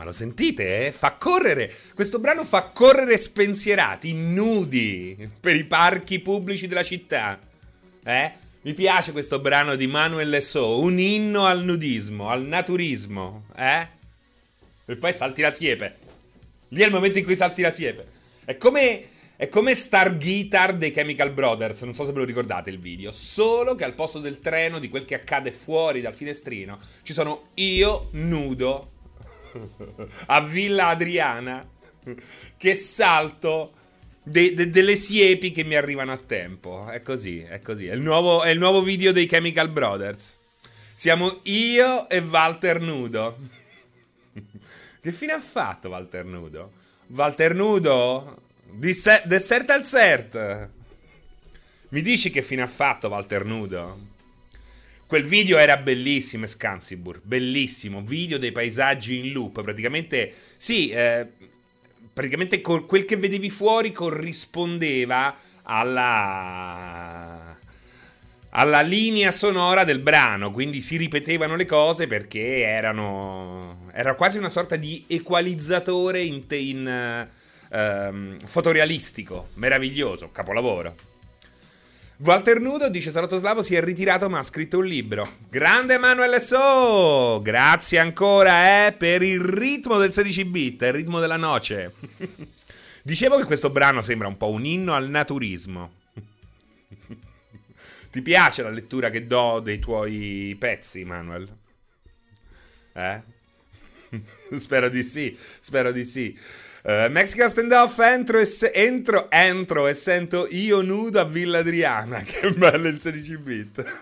Ma lo sentite? Eh? Fa correre. Questo brano fa correre spensierati, nudi, per i parchi pubblici della città. Eh? Mi piace questo brano di Manuel So, un inno al nudismo, al naturismo. Eh? E poi salti la siepe. Lì è il momento in cui salti la siepe. È come, è come Star Guitar dei Chemical Brothers. Non so se ve lo ricordate il video. Solo che al posto del treno, di quel che accade fuori dal finestrino, ci sono io nudo a Villa Adriana che salto de- de- delle siepi che mi arrivano a tempo. È così, è così. È il, nuovo, è il nuovo video dei Chemical Brothers. Siamo io e Walter Nudo. che fine ha fatto Walter Nudo? Walter Nudo? Disse- dessert al cert. Mi dici che fine ha fatto Walter Nudo? Quel video era bellissimo, Scansibur, bellissimo, video dei paesaggi in loop, praticamente, sì, eh, praticamente col, quel che vedevi fuori corrispondeva alla, alla linea sonora del brano, quindi si ripetevano le cose perché erano, era quasi una sorta di equalizzatore in, in uh, fotorealistico, meraviglioso, capolavoro. Walter Nudo dice Salatoslavo si è ritirato ma ha scritto un libro. Grande Emanuele So! Grazie ancora eh, per il ritmo del 16 bit, il ritmo della noce. Dicevo che questo brano sembra un po' un inno al naturismo. Ti piace la lettura che do dei tuoi pezzi, Manuel? Eh? spero di sì, spero di sì. Uh, Mexican standoff entro e, se- entro, entro e sento io nudo a Villa Adriana. Che bello il 16 bit.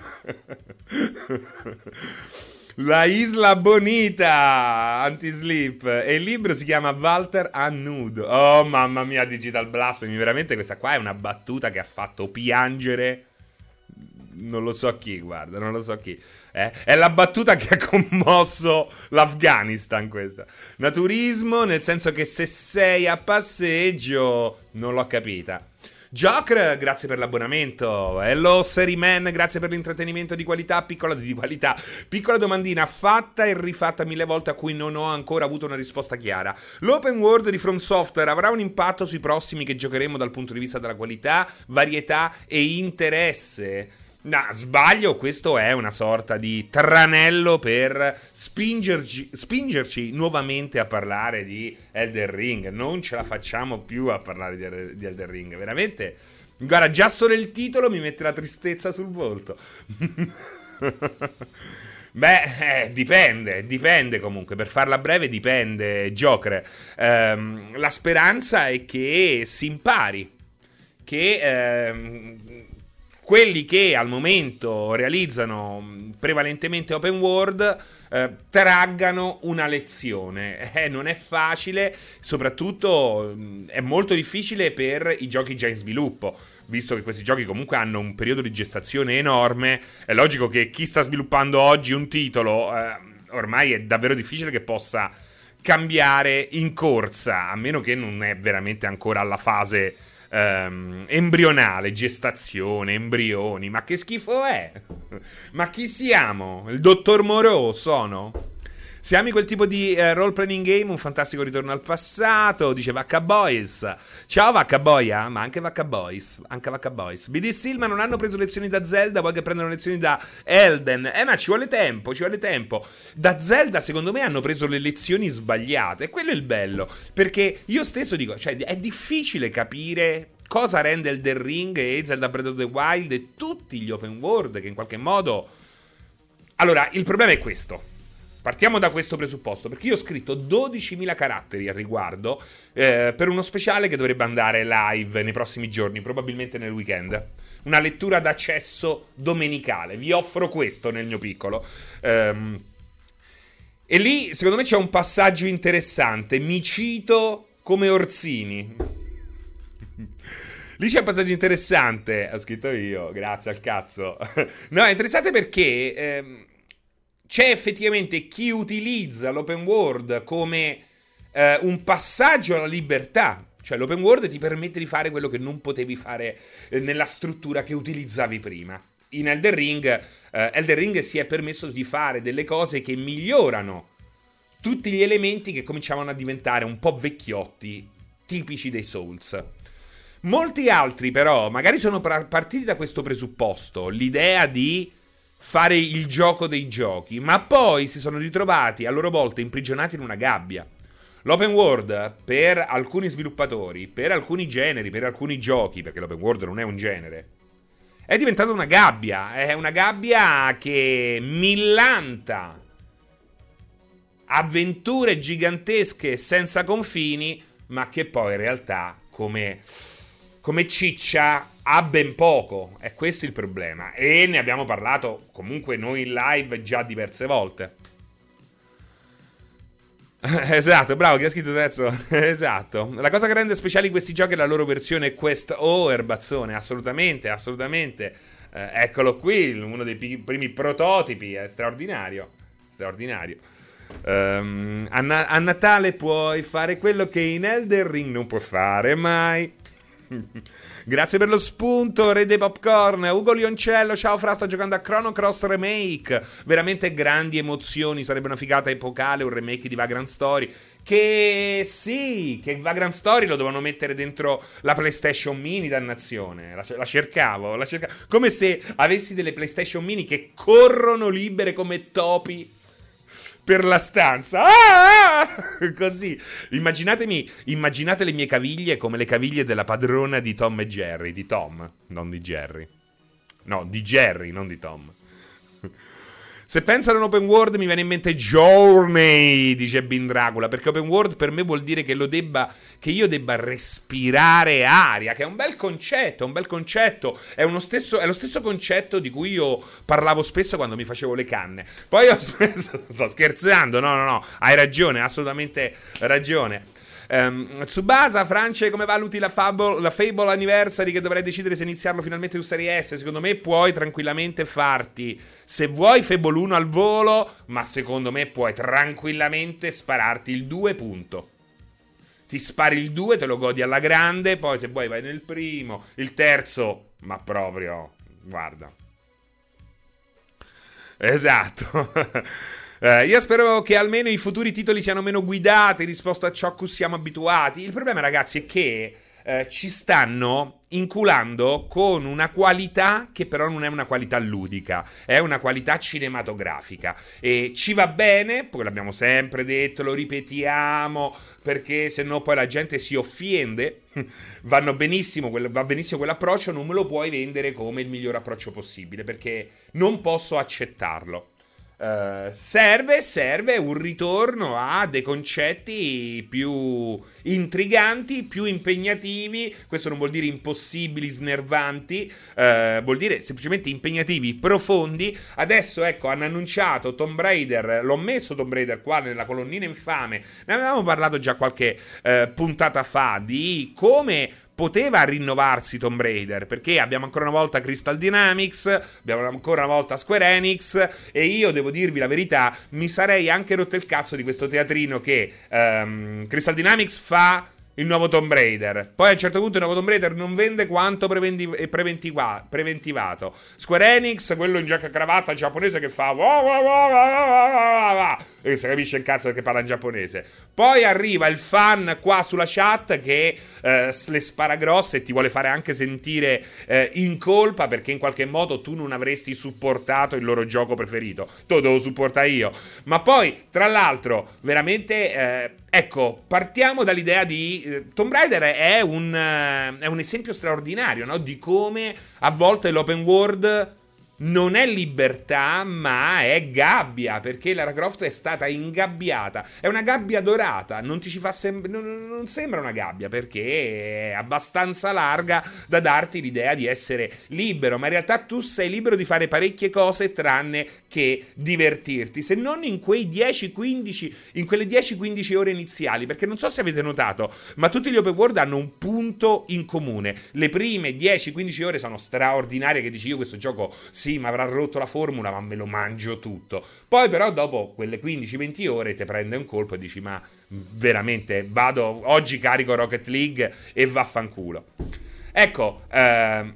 La Isla Bonita anti-sleep e il libro si chiama Walter a nudo. Oh mamma mia, Digital Blasphemy, veramente questa qua è una battuta che ha fatto piangere non lo so chi, guarda, non lo so chi. Eh? È la battuta che ha commosso l'Afghanistan questa. Naturismo, nel senso che se sei a passeggio, non l'ho capita. Joker, grazie per l'abbonamento. Hello Seriman, grazie per l'intrattenimento di qualità, piccola di qualità. Piccola domandina fatta e rifatta mille volte a cui non ho ancora avuto una risposta chiara. L'open world di From Software avrà un impatto sui prossimi che giocheremo dal punto di vista della qualità, varietà e interesse? No, sbaglio, questo è una sorta di tranello per spingerci, spingerci, nuovamente a parlare di Elder Ring. Non ce la facciamo più a parlare di, di Elder Ring, veramente. Guarda, già solo il titolo mi mette la tristezza sul volto. Beh, eh, dipende, dipende comunque, per farla breve dipende, Joker. Ehm, la speranza è che si impari, che ehm, quelli che al momento realizzano prevalentemente open world eh, traggano una lezione. Eh, non è facile, soprattutto è molto difficile per i giochi già in sviluppo. Visto che questi giochi comunque hanno un periodo di gestazione enorme, è logico che chi sta sviluppando oggi un titolo eh, ormai è davvero difficile che possa cambiare in corsa, a meno che non è veramente ancora alla fase ehm, embrionale, gestazione, embrioni. Ma che schifo è? Ma chi siamo? Il dottor Moreau sono? Se ami quel tipo di eh, role playing game, un fantastico ritorno al passato, dice Vacca Boys. Ciao Vacca Boia, ma anche Vacca Boys, anche Vacca Boys. BD Silma non hanno preso lezioni da Zelda, vuoi che prendano lezioni da Elden. Eh, ma ci vuole tempo, ci vuole tempo. Da Zelda, secondo me, hanno preso le lezioni sbagliate. E quello è il bello. Perché io stesso dico, cioè, è difficile capire cosa rende Elden Ring e Zelda Breath of the Wild e tutti gli open world che in qualche modo... Allora, il problema è questo. Partiamo da questo presupposto, perché io ho scritto 12.000 caratteri al riguardo eh, per uno speciale che dovrebbe andare live nei prossimi giorni, probabilmente nel weekend. Una lettura d'accesso domenicale. Vi offro questo nel mio piccolo. Um, e lì, secondo me, c'è un passaggio interessante. Mi cito come Orsini. Lì c'è un passaggio interessante. Ho scritto io, grazie al cazzo. no, è interessante perché... Ehm, c'è effettivamente chi utilizza l'open world come eh, un passaggio alla libertà. Cioè l'open world ti permette di fare quello che non potevi fare eh, nella struttura che utilizzavi prima. In Elder Ring, eh, Elder Ring si è permesso di fare delle cose che migliorano tutti gli elementi che cominciavano a diventare un po' vecchiotti, tipici dei Souls. Molti altri però magari sono partiti da questo presupposto, l'idea di fare il gioco dei giochi, ma poi si sono ritrovati a loro volta imprigionati in una gabbia. L'open world per alcuni sviluppatori, per alcuni generi, per alcuni giochi, perché l'open world non è un genere, è diventata una gabbia, è una gabbia che millanta avventure gigantesche senza confini, ma che poi in realtà come come ciccia ha ben poco. È questo il problema. E ne abbiamo parlato comunque noi in live già diverse volte. esatto, bravo, chi ha scritto adesso? esatto. La cosa che rende speciali questi giochi è la loro versione Quest O, Erbazzone. Assolutamente, assolutamente. Eh, eccolo qui, uno dei p- primi prototipi. È straordinario. Straordinario. Um, a, na- a Natale puoi fare quello che in Elder Ring non puoi fare mai. Grazie per lo spunto, Re dei Popcorn. Ugo Lioncello, ciao Fra, sto giocando a Chrono Cross Remake. Veramente grandi emozioni, sarebbe una figata epocale un remake di Vagrant Story. Che sì, che Vagrant Story lo dovevano mettere dentro la PlayStation Mini, dannazione. La, la, cercavo, la cercavo. Come se avessi delle PlayStation Mini che corrono libere come topi per la stanza. Ah! Così. Immaginatemi, immaginate le mie caviglie come le caviglie della padrona di Tom e Jerry. Di Tom, non di Jerry. No, di Jerry, non di Tom. Se pensano a un open world mi viene in mente Journey, dice Bin Dracula, perché open world per me vuol dire che, debba, che io debba respirare aria, che è un bel concetto, un bel concetto, è, stesso, è, lo stesso concetto di cui io parlavo spesso quando mi facevo le canne. Poi ho spesso, sto scherzando, no, no, no, hai ragione, assolutamente ragione. Um, Tsubasa, France, come valuti la Fable, la Fable Anniversary che dovrai decidere se iniziarlo finalmente su Serie S? Secondo me puoi tranquillamente farti, se vuoi Fable 1 al volo, ma secondo me puoi tranquillamente spararti il 2 punto. Ti spari il 2, te lo godi alla grande, poi se vuoi vai nel primo, il terzo, ma proprio, guarda. Esatto. Eh, io spero che almeno i futuri titoli siano meno guidati rispetto a ciò a cui siamo abituati. Il problema, ragazzi, è che eh, ci stanno inculando con una qualità che però non è una qualità ludica, è una qualità cinematografica e ci va bene, poi l'abbiamo sempre detto, lo ripetiamo, perché se no poi la gente si offende, Vanno benissimo, va benissimo quell'approccio, non me lo puoi vendere come il miglior approccio possibile, perché non posso accettarlo. Uh, serve, serve un ritorno a dei concetti più intriganti, più impegnativi. Questo non vuol dire impossibili, snervanti, uh, vuol dire semplicemente impegnativi, profondi. Adesso, ecco, hanno annunciato Tomb Raider. L'ho messo Tomb Raider qua nella colonnina infame. Ne avevamo parlato già qualche uh, puntata fa di come poteva rinnovarsi Tomb Raider perché abbiamo ancora una volta Crystal Dynamics, abbiamo ancora una volta Square Enix e io devo dirvi la verità, mi sarei anche rotto il cazzo di questo teatrino che um, Crystal Dynamics fa il nuovo Tomb Raider. Poi a un certo punto il nuovo Tomb Raider non vende quanto preventiv- eh, preventiva- preventivato. Square Enix, quello in giacca cravatta giapponese che fa e si capisce il cazzo perché parla in giapponese. Poi arriva il fan qua sulla chat che eh, le spara grosse e ti vuole fare anche sentire eh, in colpa perché in qualche modo tu non avresti supportato il loro gioco preferito. Tu lo devo supportare io. Ma poi, tra l'altro, veramente... Eh, ecco, partiamo dall'idea di... Eh, Tomb Raider è un, eh, è un esempio straordinario no? di come a volte l'open world non è libertà, ma è gabbia, perché Lara Croft è stata ingabbiata. È una gabbia dorata, non ti ci fa sem- non, non, sembra una gabbia, perché è abbastanza larga da darti l'idea di essere libero, ma in realtà tu sei libero di fare parecchie cose tranne che divertirti, se non in quei 10-15 in quelle 10-15 ore iniziali, perché non so se avete notato, ma tutti gli open world hanno un punto in comune. Le prime 10-15 ore sono straordinarie che dici io questo gioco si sì, ma avrà rotto la formula, ma me lo mangio tutto. Poi però dopo quelle 15-20 ore ti prende un colpo e dici ma veramente vado, oggi carico Rocket League e vaffanculo. Ecco, eh,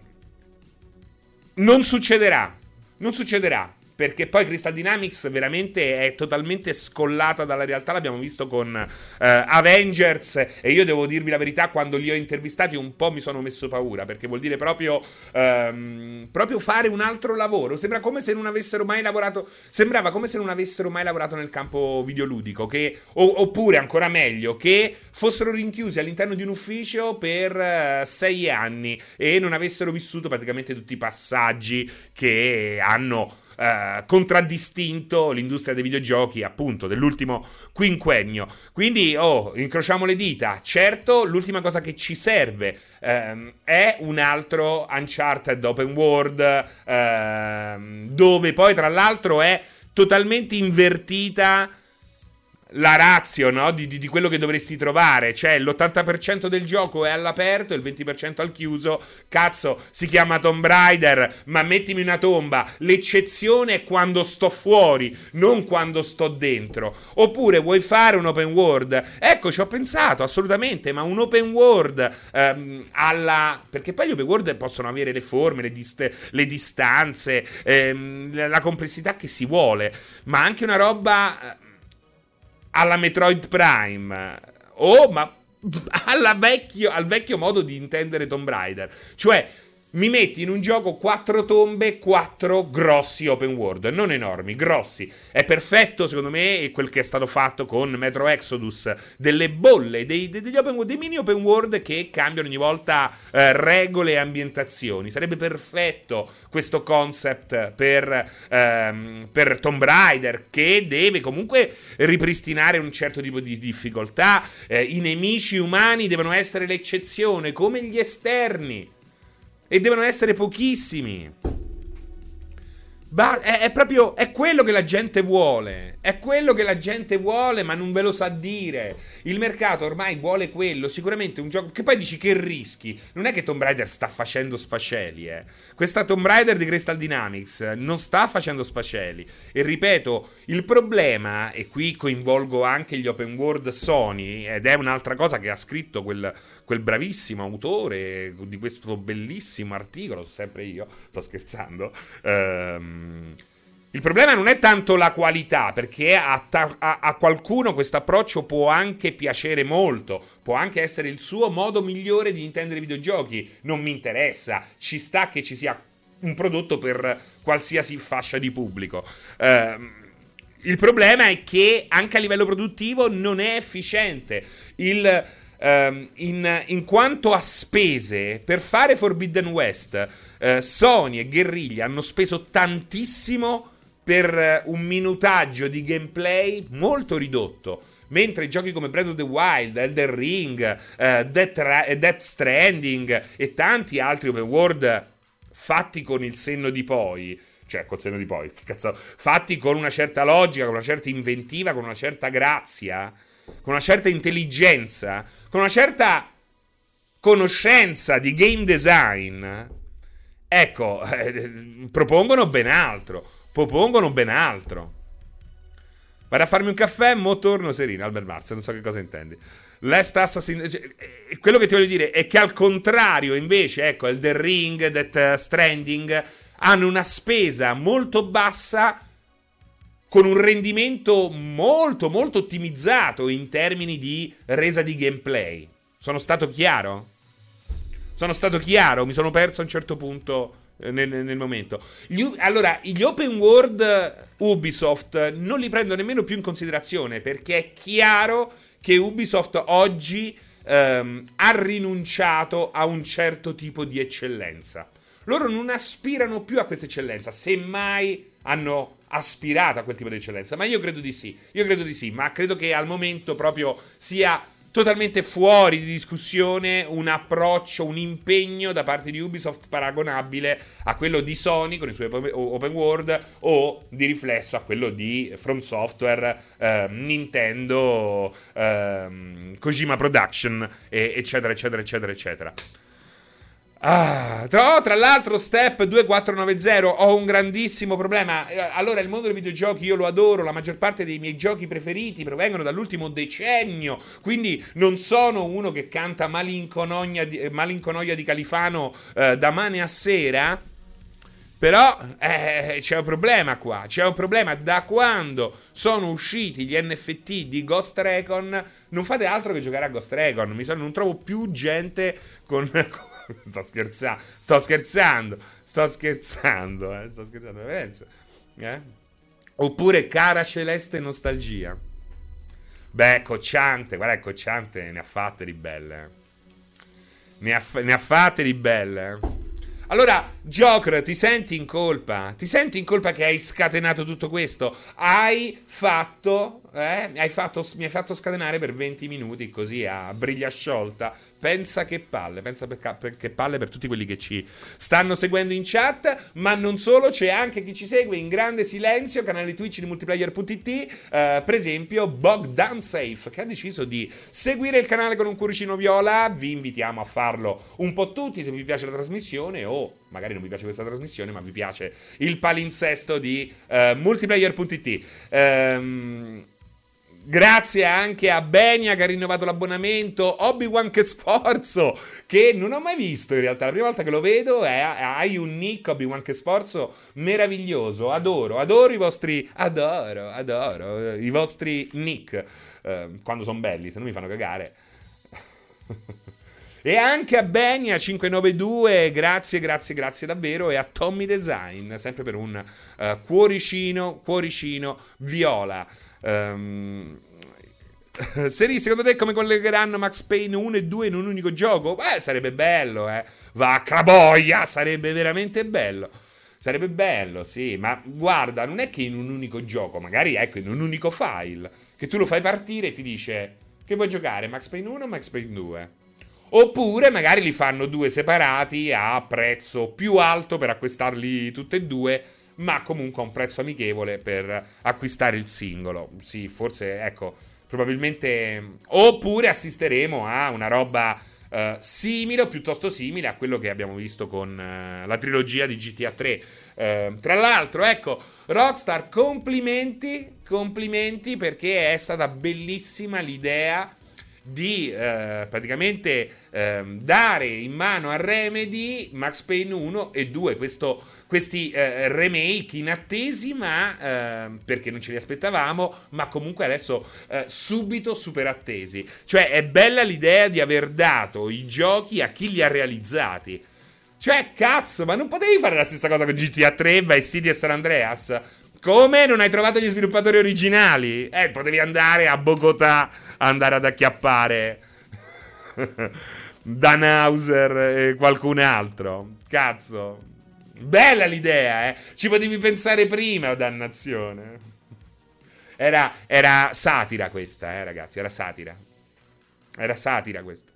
non succederà, non succederà perché poi Crystal Dynamics veramente è totalmente scollata dalla realtà, l'abbiamo visto con uh, Avengers. E io devo dirvi la verità, quando li ho intervistati un po' mi sono messo paura, perché vuol dire proprio, um, proprio fare un altro lavoro, sembra come se non avessero mai lavorato, sembrava come se non avessero mai lavorato nel campo videoludico, che, o, oppure ancora meglio, che fossero rinchiusi all'interno di un ufficio per uh, sei anni e non avessero vissuto praticamente tutti i passaggi che hanno Uh, contraddistinto l'industria dei videogiochi appunto dell'ultimo quinquennio. Quindi, oh, incrociamo le dita. Certo, l'ultima cosa che ci serve um, è un altro Uncharted Open World, uh, dove poi tra l'altro è totalmente invertita la razio no? di, di, di, quello che dovresti trovare. Cioè, l'80% del gioco è all'aperto, il 20% al chiuso. Cazzo, si chiama Tomb Raider, ma mettimi una tomba. L'eccezione è quando sto fuori, non quando sto dentro. Oppure vuoi fare un open world? Ecco, ci ho pensato, assolutamente, ma un open world ehm, alla... Perché poi gli open world possono avere le forme, le, dist- le distanze, ehm, la complessità che si vuole, ma anche una roba alla Metroid Prime. Oh, ma vecchio, al vecchio modo di intendere Tomb Raider. Cioè, mi metti in un gioco quattro tombe, quattro grossi open world, non enormi, grossi. È perfetto, secondo me, quel che è stato fatto con Metro Exodus, delle bolle, dei, degli open world, dei mini open world che cambiano ogni volta eh, regole e ambientazioni. Sarebbe perfetto questo concept per, ehm, per Tomb Raider, che deve comunque ripristinare un certo tipo di difficoltà. Eh, I nemici umani devono essere l'eccezione, come gli esterni. E devono essere pochissimi. Ba- è, è, proprio è quello che la gente vuole. È quello che la gente vuole, ma non ve lo sa dire. Il mercato ormai vuole quello. Sicuramente un gioco. Che poi dici che rischi. Non è che Tomb Raider sta facendo sfaceli, eh. Questa Tomb Raider di Crystal Dynamics non sta facendo sfaceli. E ripeto, il problema, e qui coinvolgo anche gli open world Sony, ed è un'altra cosa che ha scritto quel quel bravissimo autore di questo bellissimo articolo, sempre io, sto scherzando. Ehm, il problema non è tanto la qualità, perché a, ta- a-, a qualcuno questo approccio può anche piacere molto, può anche essere il suo modo migliore di intendere i videogiochi. Non mi interessa, ci sta che ci sia un prodotto per qualsiasi fascia di pubblico. Ehm, il problema è che anche a livello produttivo non è efficiente. Il Um, in, in, quanto a spese, per fare Forbidden West, uh, Sony e Guerriglia hanno speso tantissimo per uh, un minutaggio di gameplay molto ridotto. Mentre giochi come Breath of the Wild, Elder Ring, uh, Death, Ra- Death Stranding e tanti altri open world fatti con il senno di poi, cioè col senno di poi, cazzo, fatti con una certa logica, con una certa inventiva, con una certa grazia, con una certa intelligenza, con una certa conoscenza di game design, ecco, eh, propongono ben altro. Propongono ben altro. Vado a farmi un caffè, mo torno serino, Albert Marz, non so che cosa intendi. Last Assassin... Cioè, eh, quello che ti voglio dire è che al contrario, invece, ecco, il The Ring, Death Stranding, hanno una spesa molto bassa con un rendimento molto molto ottimizzato in termini di resa di gameplay. Sono stato chiaro? Sono stato chiaro, mi sono perso a un certo punto eh, nel, nel, momento. Gli, allora, gli open world Ubisoft non li prendo nemmeno più in considerazione perché è chiaro che Ubisoft oggi ehm, ha rinunciato a un certo tipo di eccellenza. Loro non aspirano più a questa eccellenza, semmai hanno aspirato a quel tipo di eccellenza. Ma io credo di sì. Io credo di sì. Ma credo che al momento proprio sia totalmente fuori di discussione un approccio, un impegno da parte di Ubisoft paragonabile a quello di Sony con i suoi open world o di riflesso a quello di From Software, eh, Nintendo, eh, Kojima Production, eccetera, eccetera, eccetera, eccetera. Ah, tra, oh, tra, l'altro, Step 2490, ho un grandissimo problema. Eh, allora, il mondo dei videogiochi io lo adoro, la maggior parte dei miei giochi preferiti provengono dall'ultimo decennio, quindi non sono uno che canta malinconoia di, malinconoia di Califano eh, da mane a sera. Però eh, c'è un problema qua. C'è un problema. Da quando sono usciti gli NFT di Ghost Recon, non fate altro che giocare a Ghost Recon. Mi sono, non trovo più gente con. sto scherzando. Sto scherzando. Sto scherzando. Eh, sto scherzando. Penso. Eh? Oppure cara celeste nostalgia. Beh, Cocciante. Guarda, Cocciante ne ha fatte di belle. Eh. Ne ha, ne ha fatte di belle. Eh. Allora, Joker, ti senti in colpa? Ti senti in colpa che hai scatenato tutto questo? Hai fatto, eh, hai fatto mi hai fatto scatenare per 20 minuti così a briglia sciolta. Pensa che palle, pensa per, che palle per tutti quelli che ci stanno seguendo in chat, ma non solo, c'è anche chi ci segue in grande silenzio, canale Twitch di multiplayer.it, eh, per esempio Bogdan Safe, che ha deciso di seguire il canale con un cuoricino viola, vi invitiamo a farlo un po' tutti se vi piace la trasmissione o magari non vi piace questa trasmissione, ma vi piace il palinsesto di eh, multiplayer.it. Ehm Grazie anche a Benia che ha rinnovato l'abbonamento. Obi-Wan che sforzo! Che non ho mai visto in realtà. La prima volta che lo vedo è, hai un nick Obi-Wan che sforzo meraviglioso. Adoro, adoro i vostri. Adoro, adoro i vostri nick. Eh, quando sono belli, se no mi fanno cagare. e anche a Benia592, grazie, grazie, grazie davvero. E a Tommy Design, sempre per un uh, cuoricino, cuoricino viola. Um, Seri, secondo te come collegheranno Max Payne 1 e 2 in un unico gioco? Beh, sarebbe bello, eh. Vacca boia, sarebbe veramente bello. Sarebbe bello, sì, ma guarda, non è che in un unico gioco, magari ecco, in un unico file, che tu lo fai partire e ti dice che vuoi giocare, Max Payne 1 o Max Payne 2? Oppure magari li fanno due separati a prezzo più alto per acquistarli tutti e due ma comunque a un prezzo amichevole per acquistare il singolo. Sì, forse, ecco, probabilmente... Oppure assisteremo a una roba uh, simile o piuttosto simile a quello che abbiamo visto con uh, la trilogia di GTA 3. Uh, eh, tra l'altro, ecco, Rockstar, complimenti, complimenti perché è stata bellissima l'idea di eh, praticamente eh, dare in mano a Remedy Max Payne 1 e 2, questo questi eh, remake inattesi, ma eh, perché non ce li aspettavamo, ma comunque adesso eh, subito super attesi. Cioè, è bella l'idea di aver dato i giochi a chi li ha realizzati. Cioè, cazzo, ma non potevi fare la stessa cosa con GTA 3, Vice City e San Andreas? Come non hai trovato gli sviluppatori originali? Eh, potevi andare a Bogotà, andare ad acchiappare Dan Hauser e qualcun altro. Cazzo. Bella l'idea, eh? Ci potevi pensare prima, oh, dannazione. Era, era satira questa, eh, ragazzi, era satira. Era satira questa.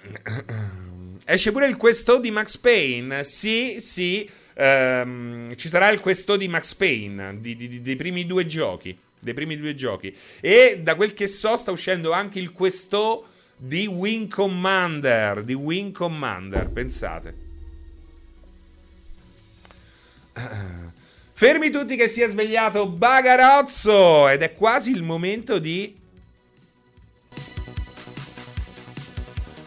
Esce pure il questo di Max Payne. Sì, sì. Um, ci sarà il questo di Max Payne. Di, di, di, dei primi due giochi. Dei primi due giochi. E da quel che so, sta uscendo anche il questo di Wing Commander. Di Wing Commander, pensate. Fermi tutti che si è svegliato Bagarozzo ed è quasi il momento di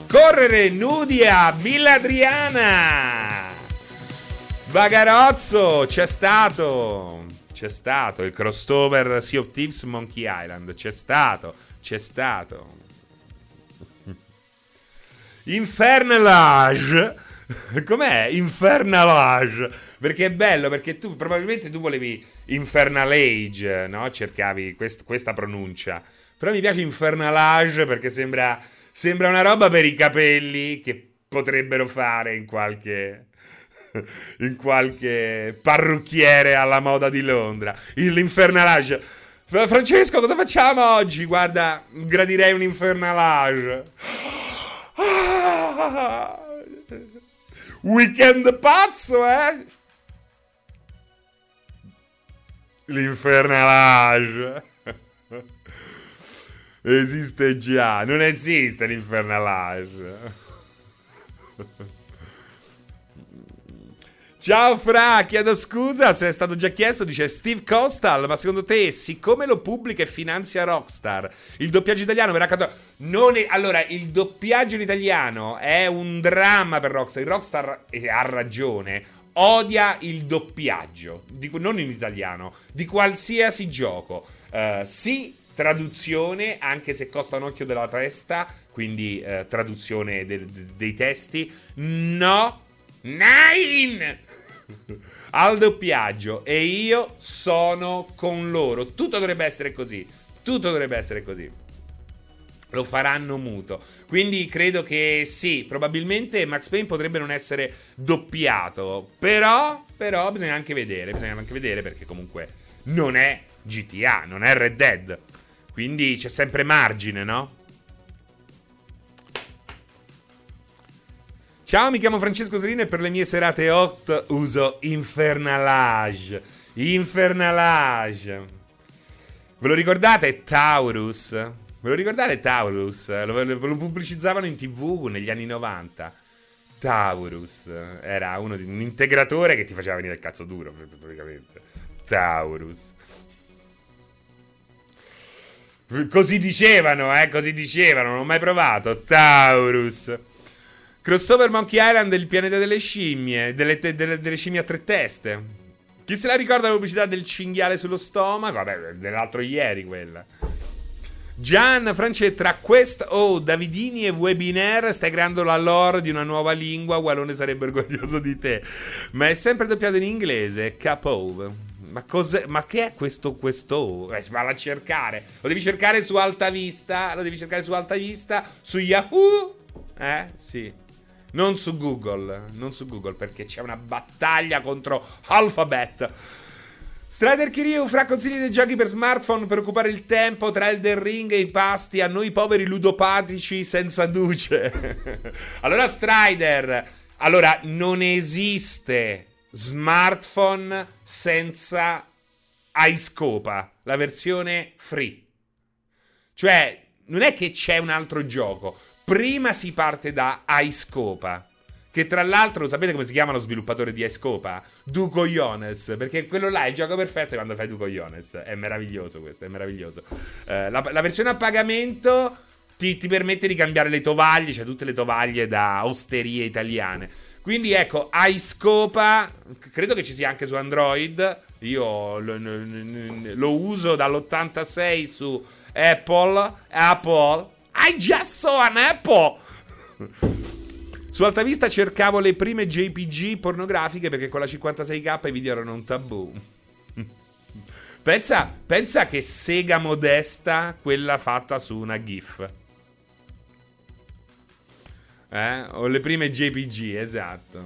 correre nudi a Villa Adriana. Bagarozzo, c'è stato. C'è stato il crossover Sea of Thieves Monkey Island. C'è stato, c'è stato. Infernalage. Com'è? Infernalage perché è bello, perché tu probabilmente tu volevi Infernal Age, no? Cercavi quest- questa pronuncia. Però mi piace Infernalage perché sembra, sembra una roba per i capelli che potrebbero fare in qualche in qualche parrucchiere alla moda di Londra. L'Infernalage. Francesco, cosa facciamo oggi? Guarda, gradirei un Infernalage. Ah, weekend pazzo, eh? L'infernalage. Esiste già, non esiste l'infernalage. Ciao Fra, chiedo scusa se è stato già chiesto, dice Steve Costal, ma secondo te, siccome lo pubblica e finanzia Rockstar, il doppiaggio italiano verrà cantato... Non è... Allora, il doppiaggio in italiano è un dramma per Rockstar, Rockstar ha ragione, odia il doppiaggio, di... non in italiano, di qualsiasi gioco. Uh, sì, traduzione, anche se costa un occhio della testa, quindi uh, traduzione de- de- dei testi, no... Nine! Al doppiaggio e io sono con loro. Tutto dovrebbe essere così. Tutto dovrebbe essere così. Lo faranno muto. Quindi credo che sì, probabilmente Max Payne potrebbe non essere doppiato. Però, però bisogna anche vedere. Bisogna anche vedere perché comunque non è GTA, non è Red Dead. Quindi c'è sempre margine, no? Ciao, mi chiamo Francesco Serino e per le mie serate hot uso Infernalage. Infernalage. Ve lo ricordate Taurus? Ve lo ricordate Taurus? Lo, lo, lo pubblicizzavano in tv negli anni 90. Taurus era uno di, un integratore che ti faceva venire il cazzo duro, praticamente. Taurus. Così dicevano, eh, così dicevano, non ho mai provato. Taurus. Crossover Monkey Island il pianeta delle scimmie, delle, te, delle, delle scimmie a tre teste. Chi se la ricorda la pubblicità del cinghiale sullo stomaco? Vabbè, dell'altro ieri quella. Gian, France, tra Quest O, Davidini e Webinar stai creando la lore di una nuova lingua, Wallone sarebbe orgoglioso di te. Ma è sempre doppiato in inglese, Capove. Ma, ma che è questo questo? Eh, valla a cercare. Lo devi cercare su Alta Vista. Lo devi cercare su Alta Vista. Su Yahoo. Eh, sì. Non su Google, non su Google perché c'è una battaglia contro Alphabet. Strider Kiryu fra consigli dei giochi per smartphone per occupare il tempo tra Elden Ring e i pasti a noi poveri ludopatici senza duce. allora Strider, allora non esiste smartphone senza iScopa, la versione free. Cioè, non è che c'è un altro gioco prima si parte da iScopa. Che tra l'altro, sapete come si chiama lo sviluppatore di iScopa? Duco Jones. Perché quello là è il gioco perfetto quando fai Duco Jones. È meraviglioso questo, è meraviglioso. Uh, la, la, versione a pagamento ti, ti, permette di cambiare le tovaglie, cioè tutte le tovaglie da osterie italiane. Quindi ecco, iScopa, credo che ci sia anche su Android. Io lo, lo uso dall'86 su Apple. Apple i just saw an apple. Su Alta Vista cercavo le prime JPG pornografiche perché con la 56k i video erano un tabù. pensa, pensa che sega modesta quella fatta su una GIF. Eh? O le prime JPG, esatto.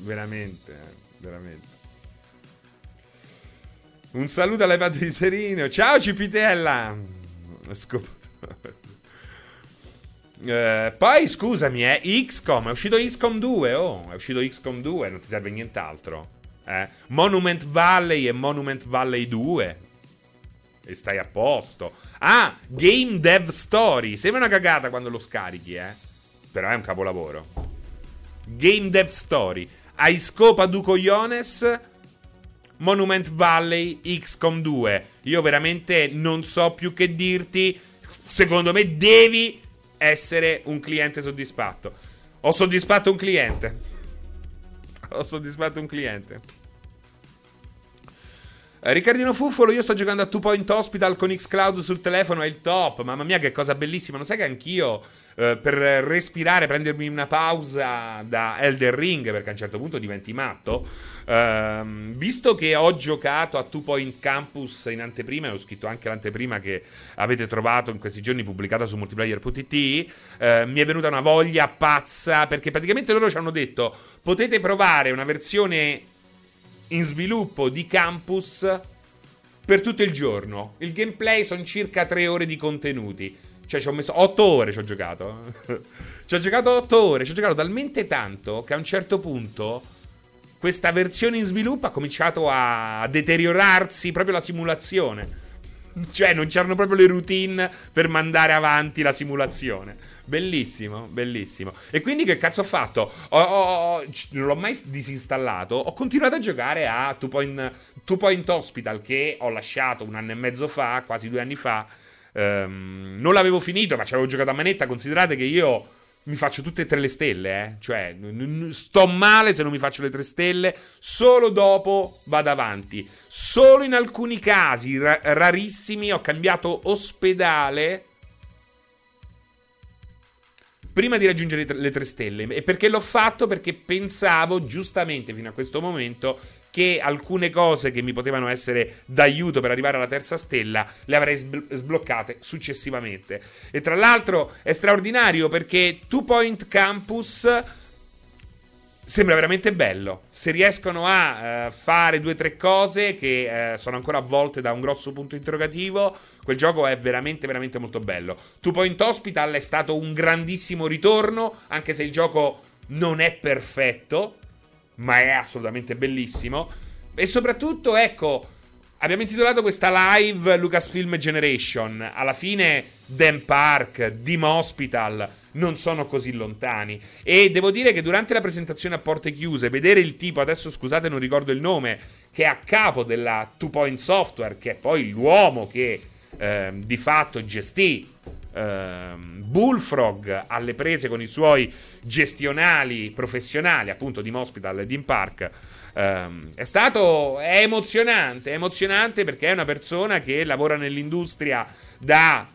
Veramente, veramente. Un saluto all'iPad di Serino. Ciao Cipitella. Scopo. Eh, poi scusami, eh, XCOM, è uscito XCOM 2, oh, è uscito XCOM 2, non ti serve nient'altro. Eh? Monument Valley e Monument Valley 2. E stai a posto. Ah, Game Dev Story. Sembra una cagata quando lo scarichi, eh. Però è un capolavoro. Game Dev Story. Hai scopa du cogliones. Monument Valley XCOM 2. Io veramente non so più che dirti. Secondo me devi essere un cliente soddisfatto. Ho soddisfatto un cliente. Ho soddisfatto un cliente. Eh, Riccardino Fuffolo, io sto giocando a Two Point Hospital con Xcloud sul telefono, è il top. Mamma mia, che cosa bellissima. Non sai che anch'io eh, per respirare, prendermi una pausa da Elder Ring, perché a un certo punto diventi matto. Uh, visto che ho giocato a Two Point Campus in anteprima, e ho scritto anche l'anteprima che avete trovato in questi giorni pubblicata su multiplayer.it, ehm, mi è venuta una voglia pazza perché praticamente loro ci hanno detto potete provare una versione in sviluppo di Campus per tutto il giorno. Il gameplay sono circa 3 ore di contenuti. Cioè, ci ho messo 8 ore. Ci ho giocato. ci ho giocato 8 ore. Ci ho giocato talmente tanto che a un certo punto questa versione in sviluppo ha cominciato a deteriorarsi proprio la simulazione. Cioè, non c'erano proprio le routine per mandare avanti la simulazione. Bellissimo, bellissimo. E quindi che cazzo ho fatto? Ho, ho, non l'ho mai disinstallato. Ho continuato a giocare a Two Point, Two Point Hospital che ho lasciato un anno e mezzo fa, quasi due anni fa. Um, non l'avevo finito, ma ci avevo giocato a manetta. Considerate che io mi faccio tutte e tre le stelle, eh. Cioè, n- n- sto male se non mi faccio le tre stelle. Solo dopo vado avanti. Solo in alcuni casi ra- rarissimi ho cambiato ospedale prima di raggiungere le tre stelle. E perché l'ho fatto? Perché pensavo, giustamente fino a questo momento, che alcune cose che mi potevano essere d'aiuto per arrivare alla terza stella le avrei sbl- sbloccate successivamente. E tra l'altro è straordinario perché Two Point Campus sembra veramente bello. Se riescono a uh, fare due o tre cose che uh, sono ancora avvolte da un grosso punto interrogativo, quel gioco è veramente, veramente molto bello. Two Point Hospital è stato un grandissimo ritorno, anche se il gioco non è perfetto ma è assolutamente bellissimo. E soprattutto, ecco, abbiamo intitolato questa live Lucasfilm Generation. Alla fine, Dan Park, Dim Hospital non sono così lontani. E devo dire che durante la presentazione a porte chiuse, vedere il tipo, adesso scusate, non ricordo il nome, che è a capo della Two Point Software, che è poi l'uomo che eh, di fatto gestì ehm, Bullfrog alle prese con i suoi gestionali professionali, appunto di Hospital e Dean Park. Um, è stato è emozionante, è emozionante perché è una persona che lavora nell'industria da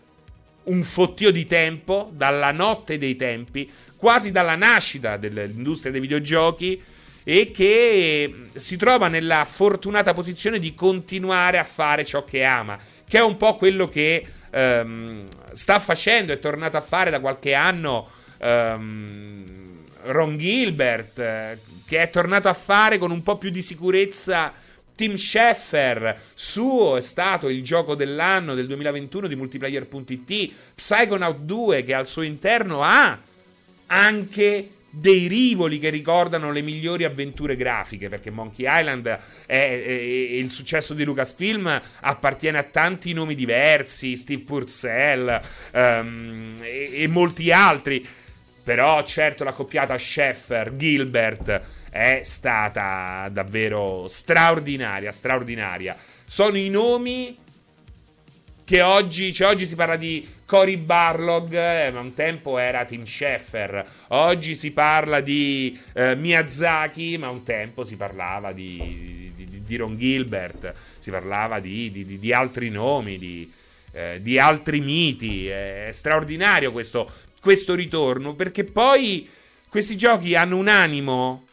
un fottio di tempo, dalla notte dei tempi, quasi dalla nascita dell'industria dei videogiochi e che si trova nella fortunata posizione di continuare a fare ciò che ama, che è un po' quello che um, sta facendo, è tornato a fare da qualche anno um, Ron Gilbert, eh, che è tornato a fare con un po' più di sicurezza Tim Schaeffer, suo è stato il gioco dell'anno del 2021 di multiplayer.it, Psychonaut 2 che al suo interno ha anche dei rivoli che ricordano le migliori avventure grafiche, perché Monkey Island è, il successo di Lucasfilm appartiene a tanti nomi diversi, Steve Purcell um, e, e, molti altri. Però certo la coppiata Sheffer, Gilbert è stata davvero straordinaria, straordinaria. Sono i nomi che oggi, cioè oggi si parla di Cory Barlog, eh, ma un tempo era Tim Schaeffer. Oggi si parla di eh, Miyazaki, ma un tempo si parlava di, di, di Ron Gilbert, si parlava di, di altri nomi, eh, di, altri miti. È straordinario questo, questo ritorno, perché poi questi giochi hanno un animo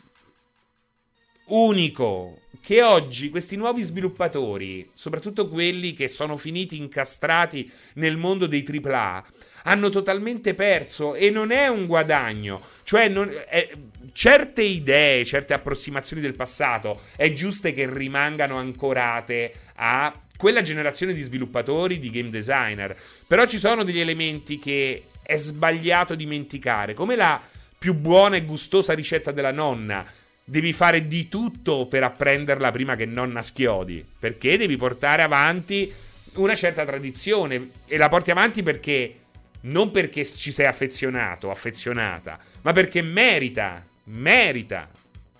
unico, che oggi questi nuovi sviluppatori, soprattutto quelli che sono finiti incastrati nel mondo dei AAA, hanno totalmente perso e non è un guadagno. Cioè, non, è, certe idee, certe approssimazioni del passato è giusto che rimangano ancorate a quella generazione di sviluppatori, di game designer. Però ci sono degli elementi che è sbagliato dimenticare, come la più buona e gustosa ricetta della nonna devi fare di tutto per apprenderla prima che nonna schiodi, perché devi portare avanti una certa tradizione e la porti avanti perché non perché ci sei affezionato, affezionata, ma perché merita, merita.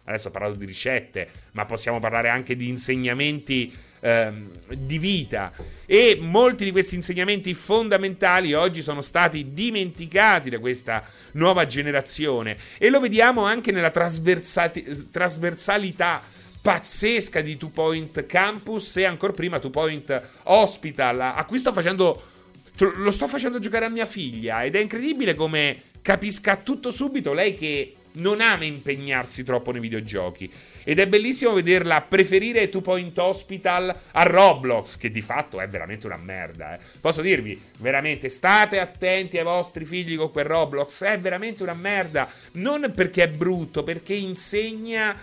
Adesso ho parlato di ricette, ma possiamo parlare anche di insegnamenti ehm, di vita. E molti di questi insegnamenti fondamentali oggi sono stati dimenticati da questa nuova generazione. E lo vediamo anche nella trasversalità pazzesca di Two Point Campus e ancora prima Two Point Hospital. A cui sto facendo cioè, lo sto facendo giocare a mia figlia ed è incredibile come capisca tutto subito lei che non ama impegnarsi troppo nei videogiochi ed è bellissimo vederla preferire Two Point Hospital a Roblox, che di fatto è veramente una merda. Eh. Posso dirvi, veramente, state attenti ai vostri figli con quel Roblox, è veramente una merda. Non perché è brutto, perché insegna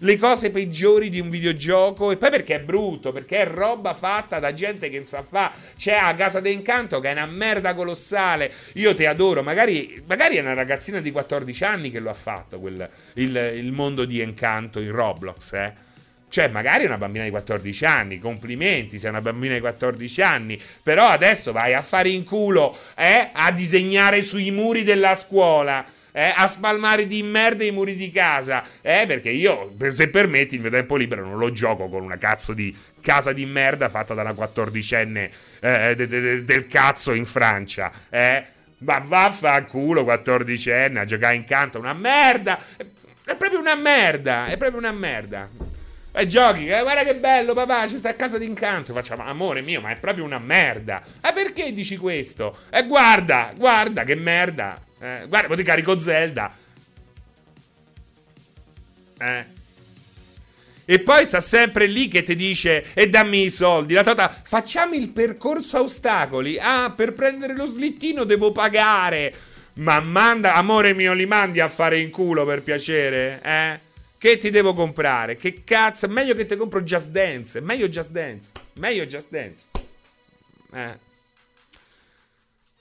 le cose peggiori di un videogioco e poi perché è brutto, perché è roba fatta da gente che non sa fa. C'è a Casa d'Incanto che è una merda colossale. Io ti adoro, magari, magari è una ragazzina di 14 anni che lo ha fatto, quel, il, il, mondo di Encanto in Roblox, eh. Cioè, magari una bambina di 14 anni, complimenti, sei una bambina di 14 anni, però adesso vai a fare in culo, eh, a disegnare sui muri della scuola. Eh, a spalmare di merda i muri di casa. Eh, perché io, se permetti, il mio tempo libero non lo gioco con una cazzo di casa di merda fatta da una quattordicenne eh, de, de, de, del cazzo in Francia. Eh, ma vaffanculo, quattordicenne, a giocare in canto, una merda. È proprio una merda, è proprio una merda. E giochi, eh, guarda che bello, papà, ci sta casa d'incanto. Facciamo, amore mio, ma è proprio una merda. E perché dici questo? E guarda, guarda che merda. Eh, guarda, poi ti carico Zelda. Eh. E poi sta sempre lì che ti dice e dammi i soldi. La tata, facciamo il percorso a ostacoli. Ah, per prendere lo slittino devo pagare. Ma manda, amore mio, li mandi a fare in culo per piacere, eh? Che ti devo comprare? Che cazzo? Meglio che ti compro Just Dance. Meglio Just Dance. Meglio Just Dance. Eh.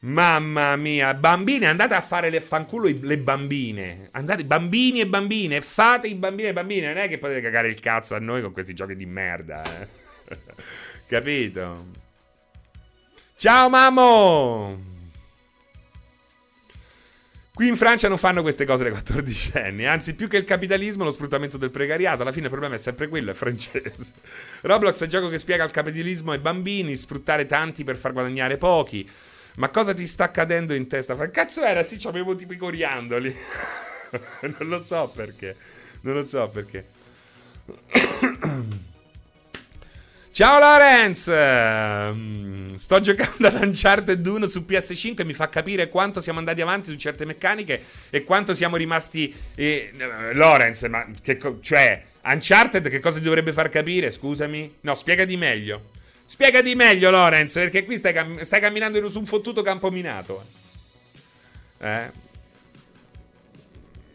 Mamma mia, bambine, andate a fare le fanculo le bambine. Andate, bambini e bambine, fate i bambini e bambine. Non è che potete cagare il cazzo a noi con questi giochi di merda. Eh. Capito? Ciao, mammo! Qui in Francia non fanno queste cose le 14 anni, anzi più che il capitalismo lo sfruttamento del precariato, alla fine il problema è sempre quello, è francese. Roblox è il gioco che spiega il capitalismo ai bambini, sfruttare tanti per far guadagnare pochi. Ma cosa ti sta accadendo in testa? Che cazzo era? Sì, avevo tipo i coriandoli. non lo so perché. Non lo so perché. Ciao Lorenz! Mm, sto giocando ad Uncharted 1 su PS5 e mi fa capire quanto siamo andati avanti su certe meccaniche e quanto siamo rimasti... Eh, Lorenz, ma che co- cioè, Uncharted che cosa ti dovrebbe far capire? Scusami? No, spiegati meglio. Spiegati meglio, Lorenz, perché qui stai, cam- stai camminando su un fottuto campo minato. Eh?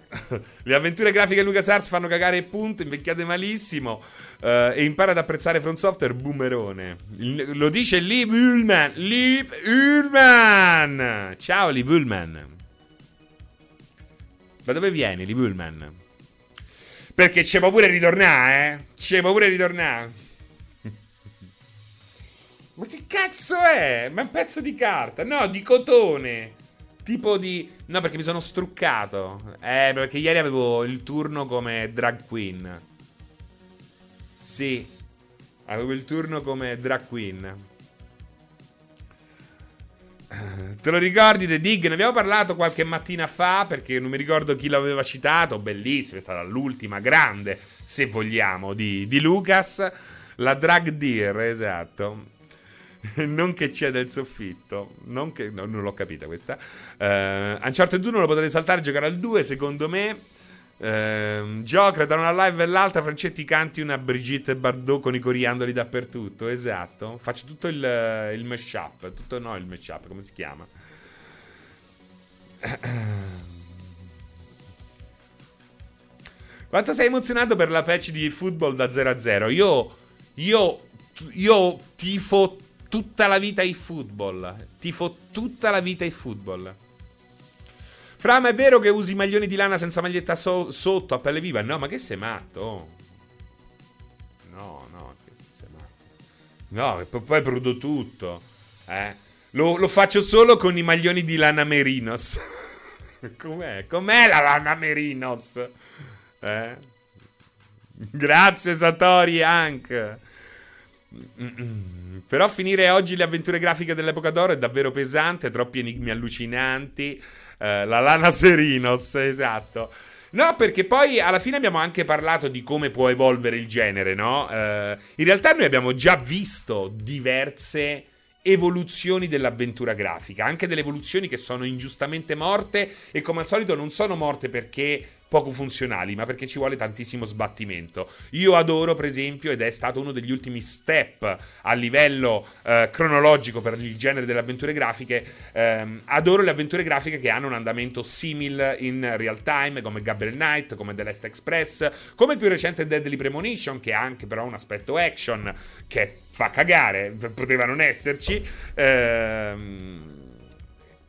Le avventure grafiche di LucasArts fanno cagare il punto, invecchiate malissimo. Uh, e impara ad apprezzare Front Software, boomerone. Il, lo dice Liv Ullman. Liv Ullman. Ciao, Liv Ullman. Da dove vieni, Liv Ullman? Perché c'è pure ritornare, eh? C'è pure ritornare. Ma che cazzo è? Ma è un pezzo di carta. No, di cotone. Tipo di... No, perché mi sono struccato. Eh, perché ieri avevo il turno come drag queen. Sì, avevo il turno come drag queen. Te lo ricordi The Dig? Ne abbiamo parlato qualche mattina fa perché non mi ricordo chi l'aveva citato. Bellissimo, è stata l'ultima grande, se vogliamo, di, di Lucas. La drag deer, esatto. non che c'è del soffitto. Non che. No, non l'ho capita questa. Uh, Uncharted 1 lo potete saltare e giocare al 2, secondo me. Uh, Gioca da una live e l'altra. Francetti canti una Brigitte Bardot con i coriandoli dappertutto. Esatto. Faccio tutto il, il mashup. Tutto no, il mashup, come si chiama? Quanto sei emozionato per la patch di football da 0 a 0? Io. Io. Io tifo tutta la vita i football. Tifo tutta la vita i football. Fra, ma è vero che usi maglioni di lana senza maglietta so- sotto a pelle viva? No, ma che sei matto? No, no, che sei matto. No, poi prudo tutto. Eh. Lo, lo, faccio solo con i maglioni di lana merinos. Com'è? Com'è la lana merinos? Eh? Grazie Satori Hank. Però finire oggi le avventure grafiche dell'epoca d'oro è davvero pesante, troppi enigmi allucinanti. Eh, la Lana Serinos, esatto. No, perché poi alla fine abbiamo anche parlato di come può evolvere il genere, no? Eh, in realtà noi abbiamo già visto diverse evoluzioni dell'avventura grafica, anche delle evoluzioni che sono ingiustamente morte e come al solito non sono morte perché poco funzionali, ma perché ci vuole tantissimo sbattimento. Io adoro, per esempio, ed è stato uno degli ultimi step a livello eh, cronologico per il genere delle avventure grafiche, ehm, adoro le avventure grafiche che hanno un andamento simile in real time, come Gabriel Knight, come The Last Express, come il più recente Deadly Premonition, che ha anche però un aspetto action che fa cagare, poteva non esserci. Ehm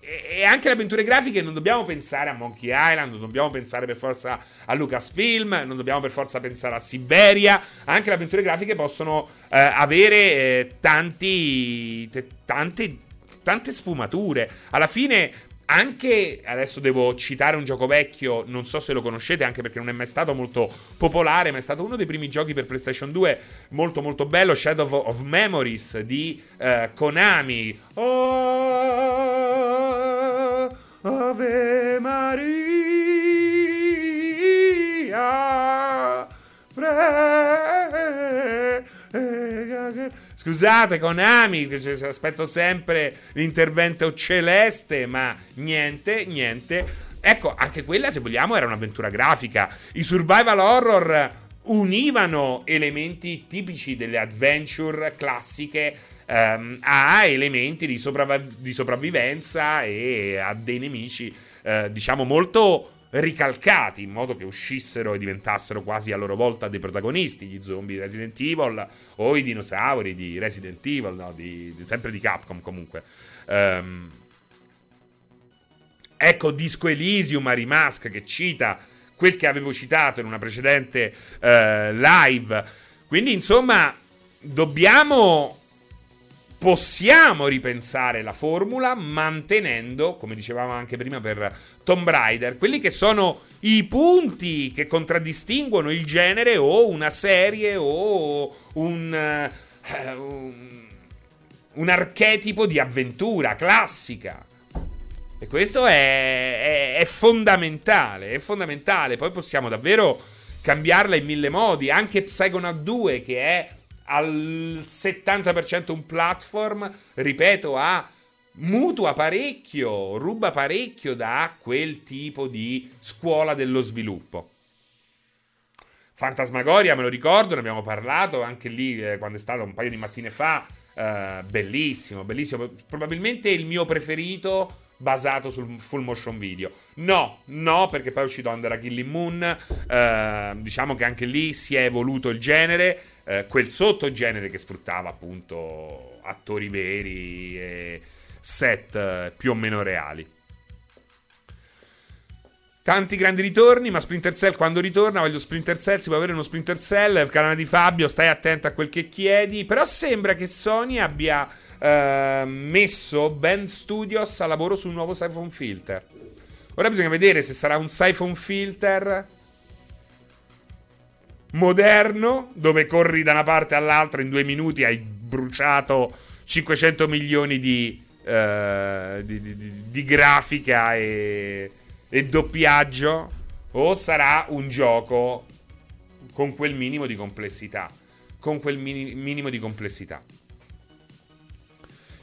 e anche le avventure grafiche non dobbiamo pensare a Monkey Island, non dobbiamo pensare per forza a Lucasfilm, non dobbiamo per forza pensare a Siberia. Anche le avventure grafiche possono eh, avere eh, tanti, t- tante, tante sfumature. Alla fine anche adesso devo citare un gioco vecchio, non so se lo conoscete, anche perché non è mai stato molto popolare, ma è stato uno dei primi giochi per PlayStation 2 molto molto bello, Shadow of Memories di uh, Konami. Oh, Ave Maria. Pre- Scusate, Konami, aspetto sempre l'intervento celeste, ma niente, niente. Ecco, anche quella, se vogliamo, era un'avventura grafica. I survival horror univano elementi tipici delle adventure classiche ehm, a elementi di, sopravv- di, sopravvivenza e a dei nemici, eh, diciamo, molto ricalcati in modo che uscissero e diventassero quasi a loro volta dei protagonisti, gli zombie di Resident Evil o i dinosauri di Resident Evil, no? di, di, sempre di Capcom comunque. Um, ecco Disco Elysium a Rimask che cita quel che avevo citato in una precedente uh, live. Quindi insomma dobbiamo possiamo ripensare la formula mantenendo, come dicevamo anche prima per Tomb Raider, quelli che sono i punti che contraddistinguono il genere o una serie o un, uh, un, archetipo di avventura classica. E questo è, è, è, fondamentale, è fondamentale. Poi possiamo davvero cambiarla in mille modi. Anche Psychonaut 2, che è al 70% un platform, ripeto, ha mutua parecchio, ruba parecchio da quel tipo di scuola dello sviluppo. Fantasmagoria, me lo ricordo, ne abbiamo parlato anche lì eh, quando è stato un paio di mattine fa. Eh, bellissimo, bellissimo. Probabilmente il mio preferito basato sul full motion video. No, no, perché poi è uscito Under a Killing Moon. Eh, diciamo che anche lì si è evoluto il genere eh, quel sottogenere che sfruttava appunto attori veri e set eh, più o meno reali. Tanti grandi ritorni, ma Splinter Cell quando ritorna, voglio Splinter Cell, si può avere uno Splinter Cell, canale di Fabio, stai attento a quel che chiedi, però sembra che Sony abbia eh, messo Ben Studios a lavoro su un nuovo Siphon Filter. Ora bisogna vedere se sarà un Siphon Filter moderno dove corri da una parte all'altra in due minuti hai bruciato 500 milioni di, uh, di, di, di grafica e, e, doppiaggio o sarà un gioco con quel minimo di complessità con quel mini, minimo di complessità.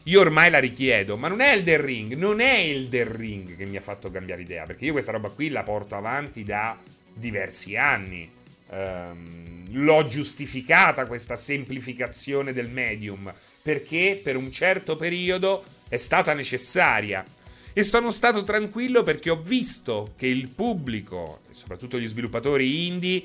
Io ormai la richiedo, ma non è Elden Ring, non è Elden Ring che mi ha fatto cambiare idea, perché io questa roba qui la porto avanti da diversi anni ehm, l'ho giustificata questa semplificazione del medium perché per un certo periodo è stata necessaria. E sono stato tranquillo perché ho visto che il pubblico, e soprattutto gli sviluppatori indie,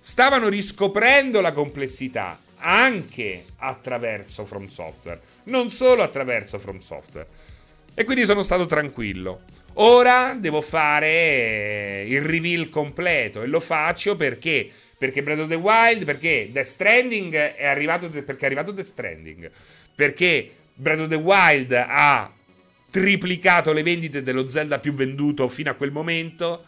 stavano riscoprendo la complessità anche attraverso From Software, non solo attraverso From Software. E quindi sono stato tranquillo. Ora devo fare il reveal completo e lo faccio perché perché Breath of the Wild, perché Death Stranding è arrivato, perché è arrivato Death Stranding, perché Breath of the Wild ha triplicato le vendite dello Zelda più venduto fino a quel momento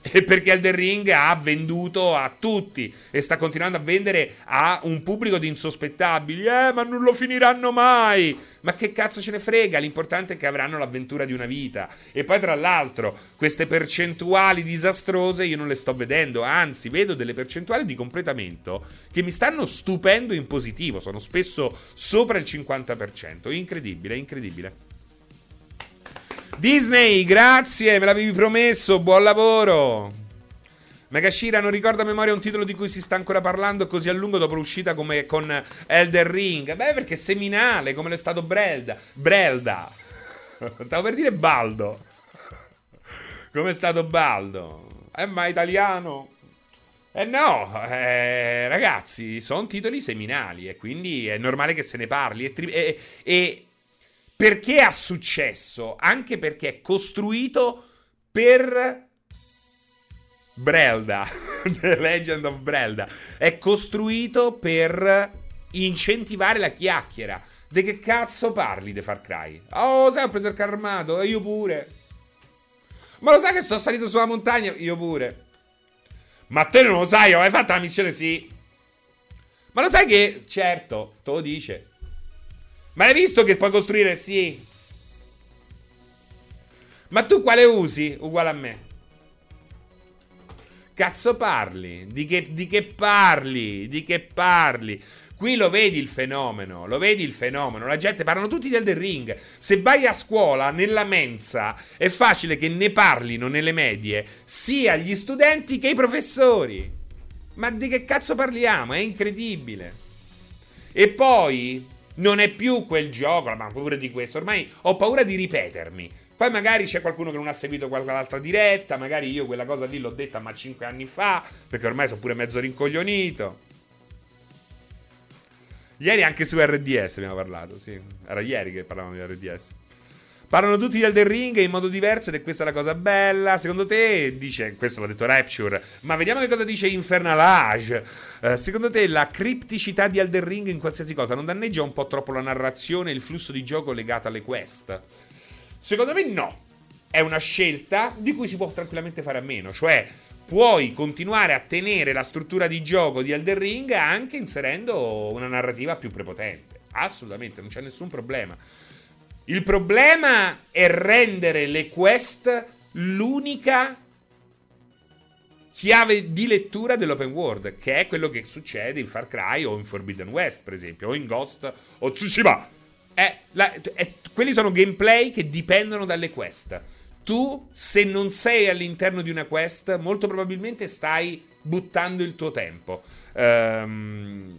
perché Elden Ring ha venduto a tutti e sta continuando a vendere a un pubblico di insospettabili. Eh, ma non lo finiranno mai! Ma che cazzo ce ne frega? L'importante è che avranno l'avventura di una vita. E poi, tra l'altro, queste percentuali disastrose io non le sto vedendo, anzi, vedo delle percentuali di completamento che mi stanno stupendo in positivo. Sono spesso sopra il 50%. Incredibile, incredibile. Disney, grazie, me l'avevi promesso, buon lavoro. Megashira non ricorda a memoria un titolo di cui si sta ancora parlando così a lungo dopo l'uscita come con Elder Ring. Beh, perché è seminale, come l'è stato Brelda. Brelda. Stavo per dire Baldo. Come è stato Baldo. Eh, ma italiano. Eh no, eh, ragazzi, sono titoli seminali e quindi è normale che se ne parli. E, tri- e, e Perché ha successo? Anche perché è costruito per Brelda, The Legend of Brelda. È costruito per incentivare la chiacchiera. De che cazzo parli di Far Cry? Oh, sai, ho preso il carro io pure. Ma lo sai che sono salito sulla montagna? Io pure. Ma te non lo sai, hai fatto la missione? Sì. Ma lo sai che... Certo, te lo dice. Ma hai visto che puoi costruire? Sì. Ma tu quale usi? Uguale a me. Cazzo parli? Di che, di che parli? Di che parli? Qui lo vedi il fenomeno, lo vedi il fenomeno. La gente parlano tutti di Elden Ring. Se vai a scuola, nella mensa, è facile che ne parlino nelle medie sia gli studenti che i professori. Ma di che cazzo parliamo? È incredibile. E poi non è più quel gioco, ma paura di questo. Ormai ho paura di ripetermi. Poi magari c'è qualcuno che non ha seguito qualche diretta, magari io quella cosa lì l'ho detta ma 5 anni fa, perché ormai sono pure mezzo rincoglionito. Ieri anche su RDS abbiamo parlato, sì. Era ieri che parlavamo di RDS. Parlano tutti di Elden Ring in modo diverso ed è questa la cosa bella. Secondo te, dice, questo l'ha detto Rapture, ma vediamo che cosa dice Infernal Uh, secondo te la cripticità di Elden Ring in qualsiasi cosa non danneggia un po' troppo la narrazione e il flusso di gioco legato alle quest? Secondo me no. È una scelta di cui si può tranquillamente fare a meno. Cioè, puoi continuare a tenere la struttura di gioco di Elden Ring anche inserendo una narrativa più prepotente. Assolutamente, non c'è nessun problema. Il problema è rendere le quest l'unica chiave di lettura dell'open world, che è quello che succede in Far Cry o in Forbidden West, per esempio, o in Ghost o Tsushima. È la, è, quelli sono gameplay che dipendono dalle quest. Tu, se non sei all'interno di una quest, molto probabilmente stai buttando il tuo tempo. Um,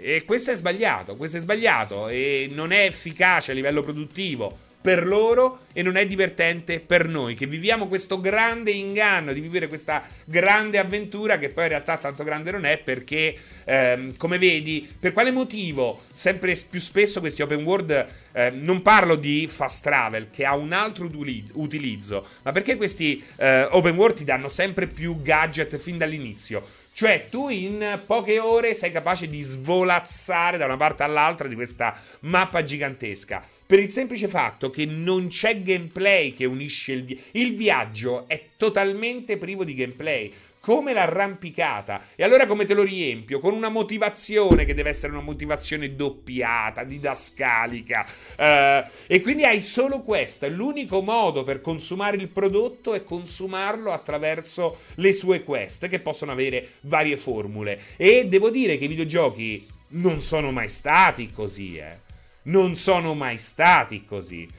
e questo è sbagliato, questo è sbagliato e non è efficace a livello produttivo per loro e non è divertente per noi che viviamo questo grande inganno di vivere questa grande avventura che poi in realtà tanto grande non è perché ehm, come vedi per quale motivo sempre più spesso questi open world eh, non parlo di fast travel che ha un altro utilizzo ma perché questi eh, open world ti danno sempre più gadget fin dall'inizio cioè, tu in poche ore sei capace di svolazzare da una parte all'altra di questa mappa gigantesca. Per il semplice fatto che non c'è gameplay che unisce il, vi- il viaggio, è totalmente privo di gameplay come l'arrampicata. E allora come te lo riempio? Con una motivazione che deve essere una motivazione doppiata, didascalica. Uh, e quindi hai solo questa. L'unico modo per consumare il prodotto è consumarlo attraverso le sue quest, che possono avere varie formule. E devo dire che i videogiochi non sono mai stati così, eh. Non sono mai stati così.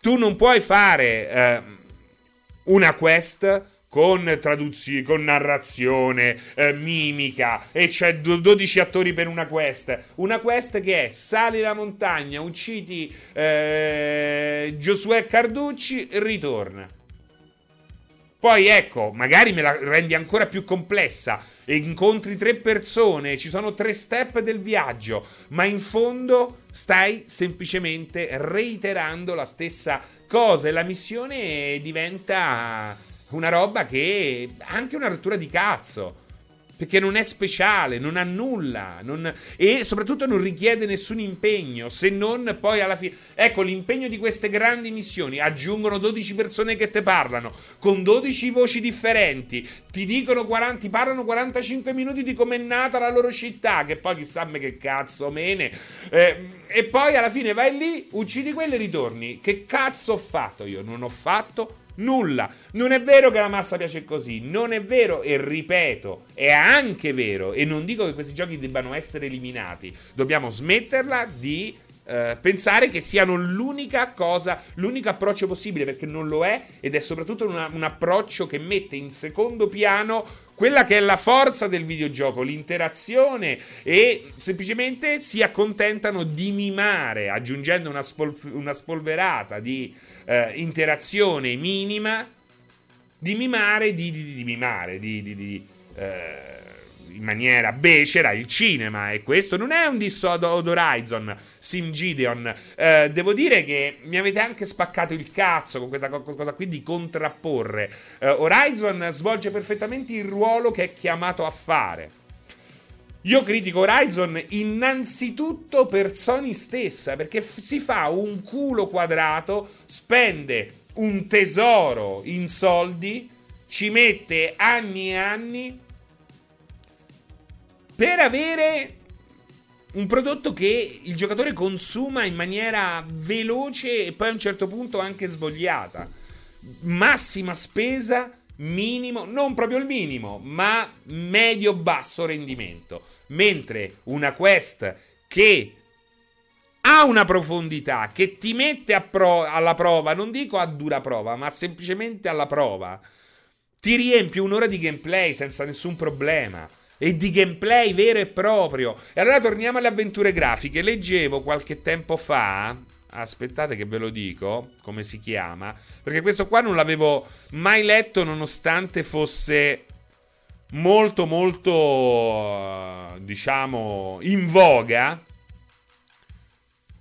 Tu non puoi fare uh, una quest con traduzione, con narrazione, eh, mimica, e c'è 12 attori per una quest. Una quest che è sali la montagna, uccidi eh, Giosuè Carducci, ritorna. Poi ecco, magari me la rendi ancora più complessa. Incontri tre persone, ci sono tre step del viaggio, ma in fondo stai semplicemente reiterando la stessa cosa e la missione diventa una roba che ha anche una rottura di cazzo. Perché non è speciale, non ha nulla non... e soprattutto non richiede nessun impegno, se non poi alla fine... Ecco, l'impegno di queste grandi missioni, aggiungono 12 persone che te parlano, con 12 voci differenti, ti dicono 40, ti parlano 45 minuti di com'è nata la loro città, che poi chissà me che cazzo mene, eh, e poi alla fine vai lì, uccidi quelli e ritorni. Che cazzo ho fatto io? Non ho fatto Nulla. Non è vero che la massa piace così, non è vero e ripeto, è anche vero e non dico che questi giochi debbano essere eliminati. Dobbiamo smetterla di Uh, pensare che siano l'unica cosa, l'unico approccio possibile, perché non lo è, ed è soprattutto una, un approccio che mette in secondo piano quella che è la forza del videogioco, l'interazione, e semplicemente si accontentano di mimare, aggiungendo una, spol- una spolverata di eh, interazione minima di mimare, di, di, di mimare, di, di eh, in maniera becera il cinema e questo non è un disso ad Horizon, Sim Gideon. Eh, devo dire che mi avete anche spaccato il cazzo con questa cosa qui di contrapporre. Eh, Horizon svolge perfettamente il ruolo che è chiamato a fare. Io critico Horizon innanzitutto per Sony stessa, perché f- si fa un culo quadrato, spende un tesoro in soldi, ci mette anni e anni per avere un prodotto che il giocatore consuma in maniera veloce e poi a un certo punto anche svogliata. Massima spesa, minimo, non proprio il minimo, ma medio-basso rendimento. Mentre una quest che ha una profondità, che ti mette pro- alla prova, non dico a dura prova, ma semplicemente alla prova, ti riempie un'ora di gameplay senza nessun problema e di gameplay vero e proprio. E allora torniamo alle avventure grafiche. Leggevo qualche tempo fa, aspettate che ve lo dico, come si chiama, perché questo qua non l'avevo mai letto nonostante fosse molto molto diciamo in voga.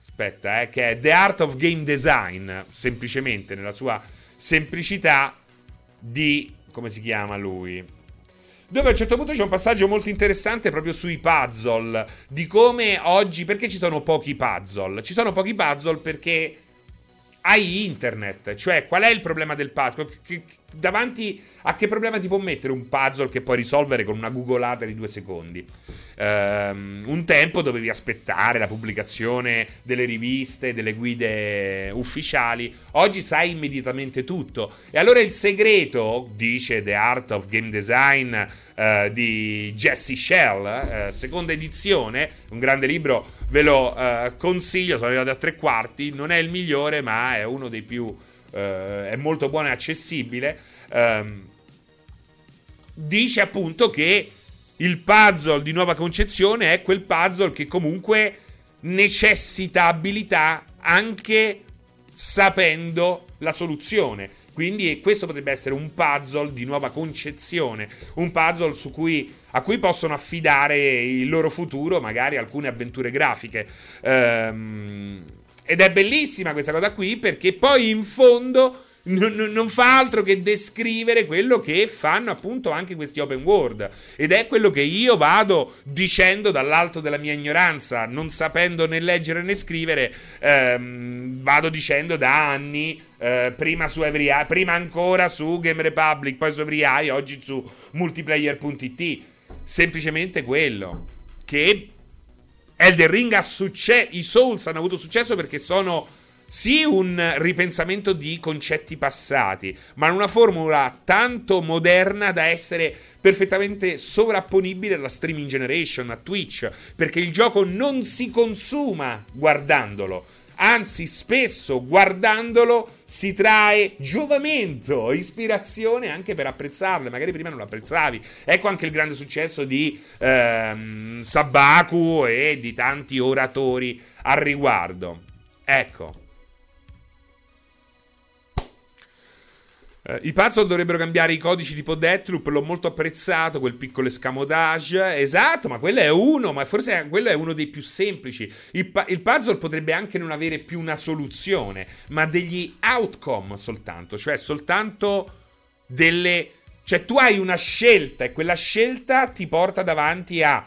Aspetta, eh, che è The Art of Game Design, semplicemente nella sua semplicità di come si chiama lui? dove a un certo punto c'è un passaggio molto interessante proprio sui puzzle, di come oggi, perché ci sono pochi puzzle? Ci sono pochi puzzle perché hai internet, cioè qual è il problema del puzzle? Che, davanti a che problema ti può mettere un puzzle che puoi risolvere con una googolata di due secondi? Um, un tempo dovevi aspettare la pubblicazione delle riviste, delle guide ufficiali, oggi sai immediatamente tutto. E allora il segreto, dice The Art of Game Design uh, di Jesse Shell, uh, seconda edizione, un grande libro, ve lo uh, consiglio, sono arrivato a tre quarti, non è il migliore ma è uno dei più... è molto buono e accessibile. Um, dice appunto che il puzzle di nuova concezione è quel puzzle che comunque necessita abilità anche sapendo la soluzione. Quindi questo potrebbe essere un puzzle di nuova concezione, un puzzle cui, a cui possono affidare il loro futuro, magari alcune avventure grafiche. Ehm, ed è bellissima questa cosa qui perché poi in fondo non, fa altro che descrivere quello che fanno appunto anche questi open world. Ed è quello che io vado dicendo dall'alto della mia ignoranza, non sapendo né leggere né scrivere, ehm, vado dicendo da anni. Eh, prima, su Every Eye, prima ancora su Game Republic, poi su Every Eye, oggi su multiplayer.it. Semplicemente quello che Elden Ring ha successo. I Souls hanno avuto successo perché sono sì un ripensamento di concetti passati, ma in una formula tanto moderna da essere perfettamente sovrapponibile alla streaming generation, a Twitch, perché il gioco non si consuma guardandolo. Anzi, spesso guardandolo si trae giovamento, ispirazione anche per apprezzarle. Magari prima non lo apprezzavi. Ecco anche il grande successo di ehm, Sabaku e di tanti oratori al riguardo. Ecco. Uh, I puzzle dovrebbero cambiare i codici tipo Deathloop, l'ho molto apprezzato, quel piccolo escamotage. Esatto, ma quello è uno, ma forse quello è uno dei più semplici. Il, il, puzzle potrebbe anche non avere più una soluzione, ma degli outcome soltanto, cioè soltanto delle... Cioè tu hai una scelta e quella scelta ti porta davanti a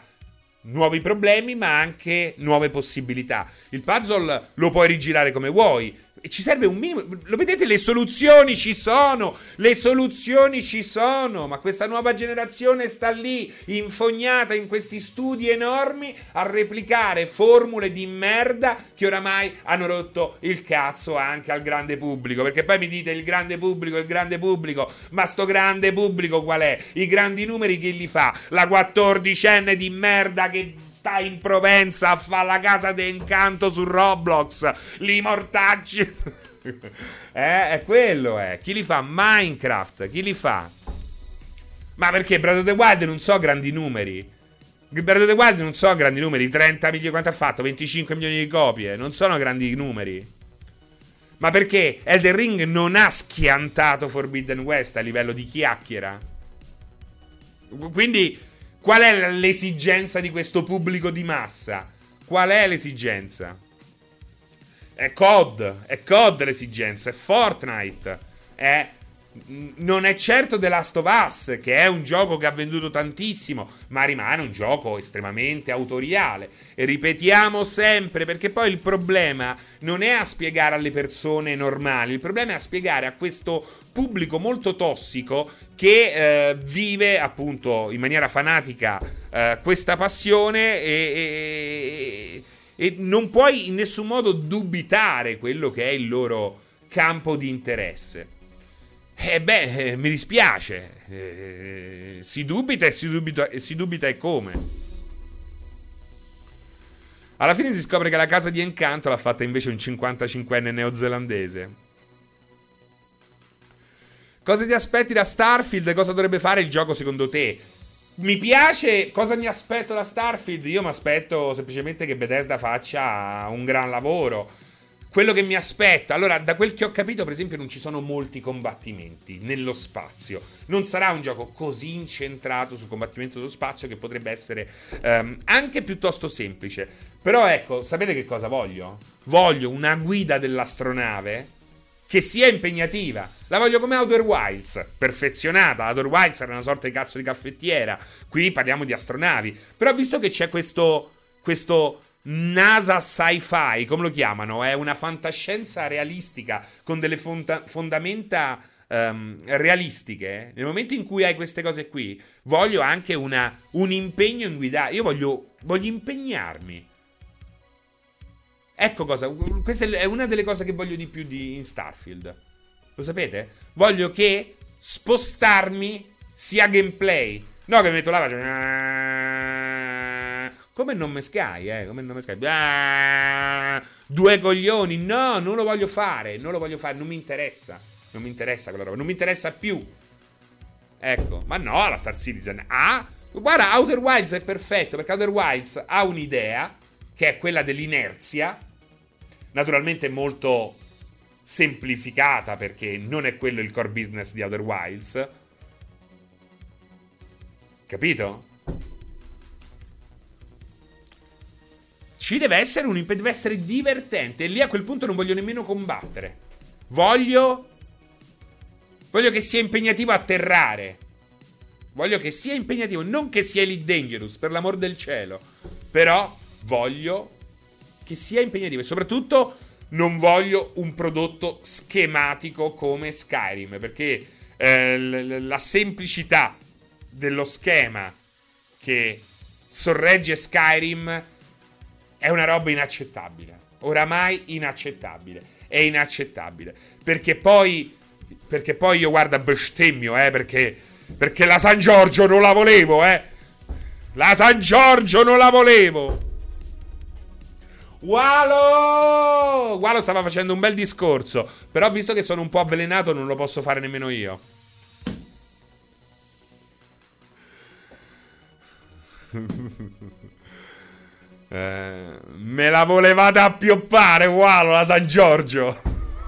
nuovi problemi, ma anche nuove possibilità. Il puzzle lo puoi rigirare come vuoi ci serve un minimo. Lo vedete, le soluzioni ci sono. Le soluzioni ci sono. Ma questa nuova generazione sta lì, infognata in questi studi enormi, a replicare formule di merda che oramai hanno rotto il cazzo anche al grande pubblico. Perché poi mi dite il grande pubblico, il grande pubblico. Ma sto grande pubblico qual è? I grandi numeri che li fa? La quattordicenne di merda che sta in Provenza a fare la casa d'incanto su Roblox. Li mortaggi. eh, è quello, eh. Chi li fa? Minecraft. Chi li fa? Ma perché Breath of the Wild non so grandi numeri. Breath of the Wild non so grandi numeri. 30 milioni, quanto ha fatto? 25 milioni di copie. Non sono grandi numeri. Ma perché Elden Ring non ha schiantato Forbidden West a livello di chiacchiera? Quindi Qual è l'esigenza di questo pubblico di massa? Qual è l'esigenza? È COD, è COD l'esigenza, è Fortnite, è non è certo The Last of Us, che è un gioco che ha venduto tantissimo, ma rimane un gioco estremamente autoriale. E ripetiamo sempre, perché poi il problema non è a spiegare alle persone normali, il problema è a spiegare a questo pubblico molto tossico che eh, vive appunto in maniera fanatica eh, questa passione e, e, e non puoi in nessun modo dubitare quello che è il loro campo di interesse. Eh beh, eh, mi dispiace. Eh, si dubita e si dubita, e si dubita e come. Alla fine si scopre che la casa di Encanto l'ha fatta invece un 55enne neozelandese. Cosa ti aspetti da Starfield? Cosa dovrebbe fare il gioco secondo te? Mi piace. Cosa mi aspetto da Starfield? Io mi aspetto semplicemente che Bethesda faccia un gran lavoro quello che mi aspetto, allora, da quel che ho capito, per esempio, non ci sono molti combattimenti nello spazio. Non sarà un gioco così incentrato sul combattimento dello spazio che potrebbe essere um, anche piuttosto semplice. Però ecco, sapete che cosa voglio? Voglio una guida dell'astronave che sia impegnativa. La voglio come Outer Wilds, perfezionata. Outer Wilds era una sorta di cazzo di caffettiera. Qui parliamo di astronavi. Però visto che c'è questo questo NASA sci-fi, come lo chiamano? È una fantascienza realistica con delle fonda- fondamenta um, realistiche. Nel momento in cui hai queste cose qui, voglio anche una, un impegno in guidare. Io voglio, voglio impegnarmi. Ecco cosa. Questa è una delle cose che voglio di più di, in Starfield. Lo sapete? Voglio che spostarmi sia gameplay. No, che metto là faccio. Come non me Sky, eh? Come non me Sky. Ah, due coglioni. No, non lo voglio fare. Non lo voglio fare. Non mi interessa. Non mi interessa quella roba. Non mi interessa più. Ecco. Ma no, la Star Citizen ha. Guarda, Outer Wilds è perfetto perché Outer Wilds ha un'idea che è quella dell'inerzia. Naturalmente molto semplificata perché non è quello il core business di Outer Wilds. Capito? Ci deve essere un impegno, deve essere divertente. E lì a quel punto non voglio nemmeno combattere. Voglio. Voglio che sia impegnativo atterrare. Voglio che sia impegnativo, non che sia Elite Dangerous, per l'amor del cielo. Però voglio che sia impegnativo. E soprattutto non voglio un prodotto schematico come Skyrim. Perché eh, la semplicità dello schema che sorregge Skyrim è una roba inaccettabile. Oramai inaccettabile. È inaccettabile. Perché poi. Perché poi io guarda bestemmio, eh. Perché. Perché la San Giorgio non la volevo, eh. La San Giorgio non la volevo. Walo! Walo stava facendo un bel discorso. Però visto che sono un po' avvelenato, non lo posso fare nemmeno io. Eh, me la volevate appioppare, Walo, la San Giorgio.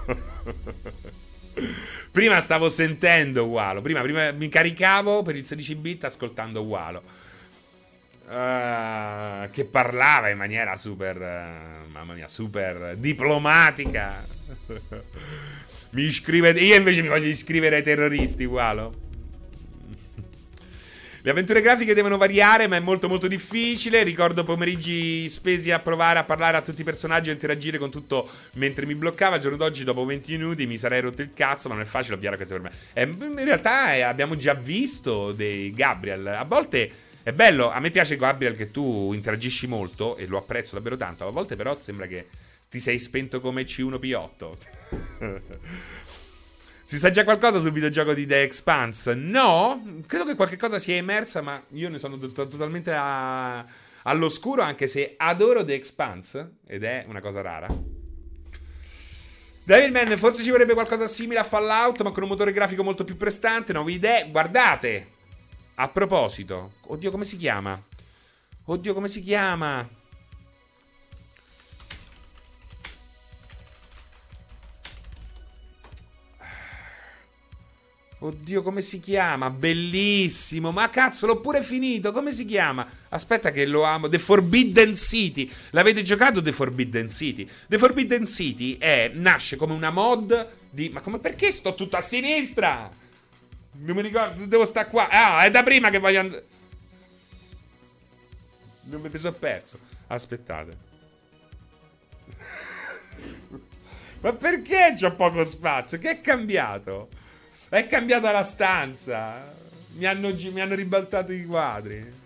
prima stavo sentendo Walo. Prima, prima, mi caricavo per il 16 bit ascoltando Walo. Uh, che parlava in maniera super, uh, mamma mia, super diplomatica. mi iscrivete. Io invece mi voglio iscrivere ai terroristi, Walo. Le avventure grafiche devono variare, ma è molto molto difficile. Ricordo pomeriggi spesi a provare a parlare a tutti i personaggi e interagire con tutto mentre mi bloccava. Il giorno d'oggi, dopo 20 minuti, mi sarei rotto il cazzo, ma non è facile ovviare questo per me. E in realtà eh, abbiamo già visto dei Gabriel. A volte è bello, a me piace Gabriel che tu interagisci molto e lo apprezzo davvero tanto. A volte però sembra che ti sei spento come C1P8. Si sa già qualcosa sul videogioco di The Expanse? No, credo che qualche cosa sia emersa, ma io ne sono to- totalmente a- all'oscuro, anche se adoro The Expanse, ed è una cosa rara. Devilman, forse ci vorrebbe qualcosa simile a Fallout, ma con un motore grafico molto più prestante, nuove idee. Guardate, a proposito, oddio come si chiama? Oddio come si chiama? Oddio, come si chiama? Bellissimo. Ma cazzo, l'ho pure finito. Come si chiama? Aspetta che lo amo. The Forbidden City. L'avete giocato The Forbidden City? The Forbidden City è, nasce come una mod di... Ma come, perché sto tutto a sinistra? Non mi ricordo, devo stare qua. Ah, è da prima che voglio andare... Non mi sono perso. Aspettate. Ma perché c'ho poco spazio? Che è cambiato? È cambiata la stanza. Mi hanno, mi hanno ribaltato i quadri.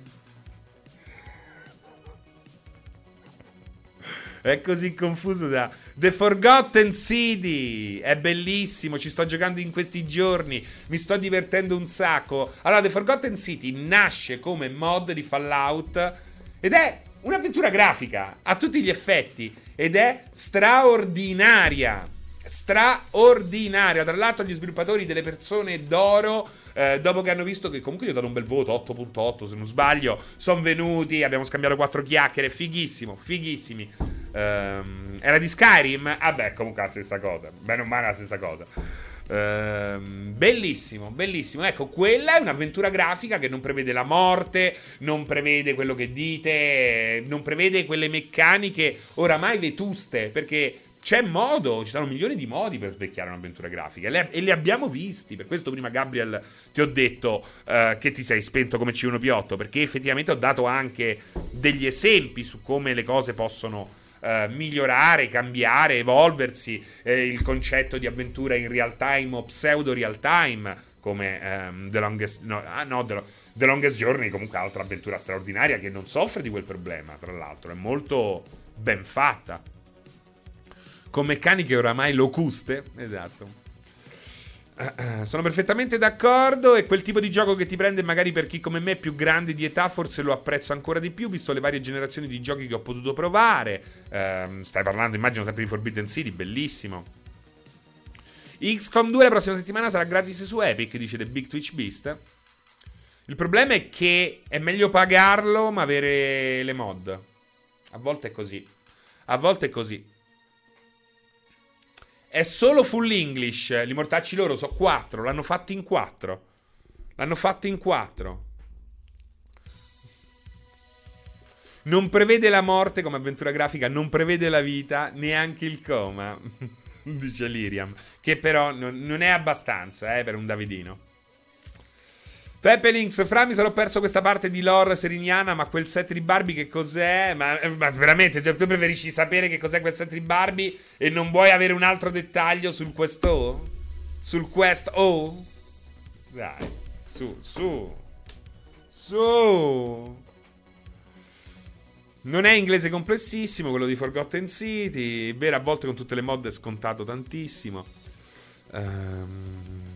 È così confuso da The Forgotten City. È bellissimo, ci sto giocando in questi giorni. Mi sto divertendo un sacco. Allora, The Forgotten City nasce come mod di Fallout ed è un'avventura grafica a tutti gli effetti ed è straordinaria straordinaria. Tra l'altro, gli sviluppatori delle persone d'oro. Eh, dopo che hanno visto che comunque gli ho dato un bel voto 8.8 se non sbaglio sono venuti abbiamo scambiato quattro chiacchiere fighissimo fighissimi ehm, era di Skyrim? Vabbè comunque la stessa cosa. Bene o male la stessa cosa. Ehm, bellissimo bellissimo. Ecco quella è un'avventura grafica che non prevede la morte non prevede quello che dite non prevede quelle meccaniche oramai vetuste perché c'è modo, ci sono milioni di modi per svecchiare un'avventura grafica. E li abbiamo visti. Per questo prima, Gabriel, ti ho detto uh, che ti sei spento come C1P8, perché effettivamente ho dato anche degli esempi su come le cose possono uh, migliorare, cambiare, evolversi. Eh, il concetto di avventura in real time o pseudo real time, come um, The Longest... No, ah, no, The, The Longest Journey, comunque altra avventura straordinaria che non soffre di quel problema, tra l'altro. È molto ben fatta con meccaniche oramai locuste. Esatto. sono perfettamente d'accordo. È quel tipo di gioco che ti prende magari per chi come me più grande di età, forse lo apprezzo ancora di più, visto le varie generazioni di giochi che ho potuto provare. Uh, stai parlando, immagino, sempre di Forbidden City, bellissimo. XCOM 2 la prossima settimana sarà gratis su Epic, dice The Big Twitch Beast. Il problema è che è meglio pagarlo ma avere le mod. A volte è così. A volte è così. È solo full English. Gli mortacci loro sono quattro. L'hanno fatto in quattro. L'hanno fatto in quattro. Non prevede la morte come avventura grafica, non prevede la vita, neanche il coma. Dice Liriam. Che però non, è abbastanza eh, per un Davidino. Peppe Links, fra mi sarò perso questa parte di lore seriniana, ma quel set di Barbie che cos'è? Ma, ma veramente, cioè, tu preferisci sapere che cos'è quel set di Barbie e non vuoi avere un altro dettaglio sul Quest? Sul Quest O? Dai, su, su, su. Non è inglese complessissimo quello di Forgotten City, vero a volte con tutte le mod è scontato tantissimo. Ehm...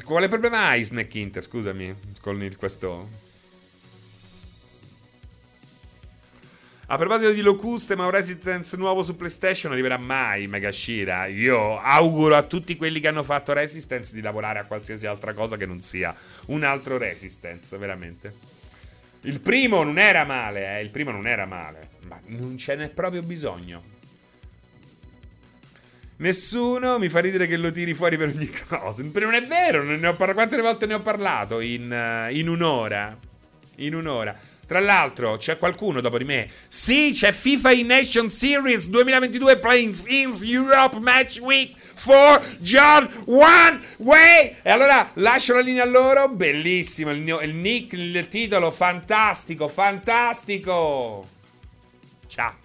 Quale problema hai, Snack Inter? Scusami, con il, questo. A proposito di Locuste, ma un Resistance nuovo su PlayStation arriverà mai, Mega Shira. Io auguro a tutti quelli che hanno fatto Resistance di lavorare a qualsiasi altra cosa che non sia un altro Resistance, veramente. Il primo non era male, eh. Il primo non era male. Ma non ce n'è proprio bisogno. Nessuno mi fa ridere che lo tiri fuori per ogni cosa. Non è vero, ne ho par- quante volte ne ho parlato in, uh, in un'ora? In un'ora. Tra l'altro, c'è qualcuno dopo di me. Sì, c'è FIFA in Nation Series 2022 Plains Ins Europe Match Week for John One Way. E allora lascio la linea a loro. Bellissimo il, il nick, il titolo, fantastico, fantastico. Ciao.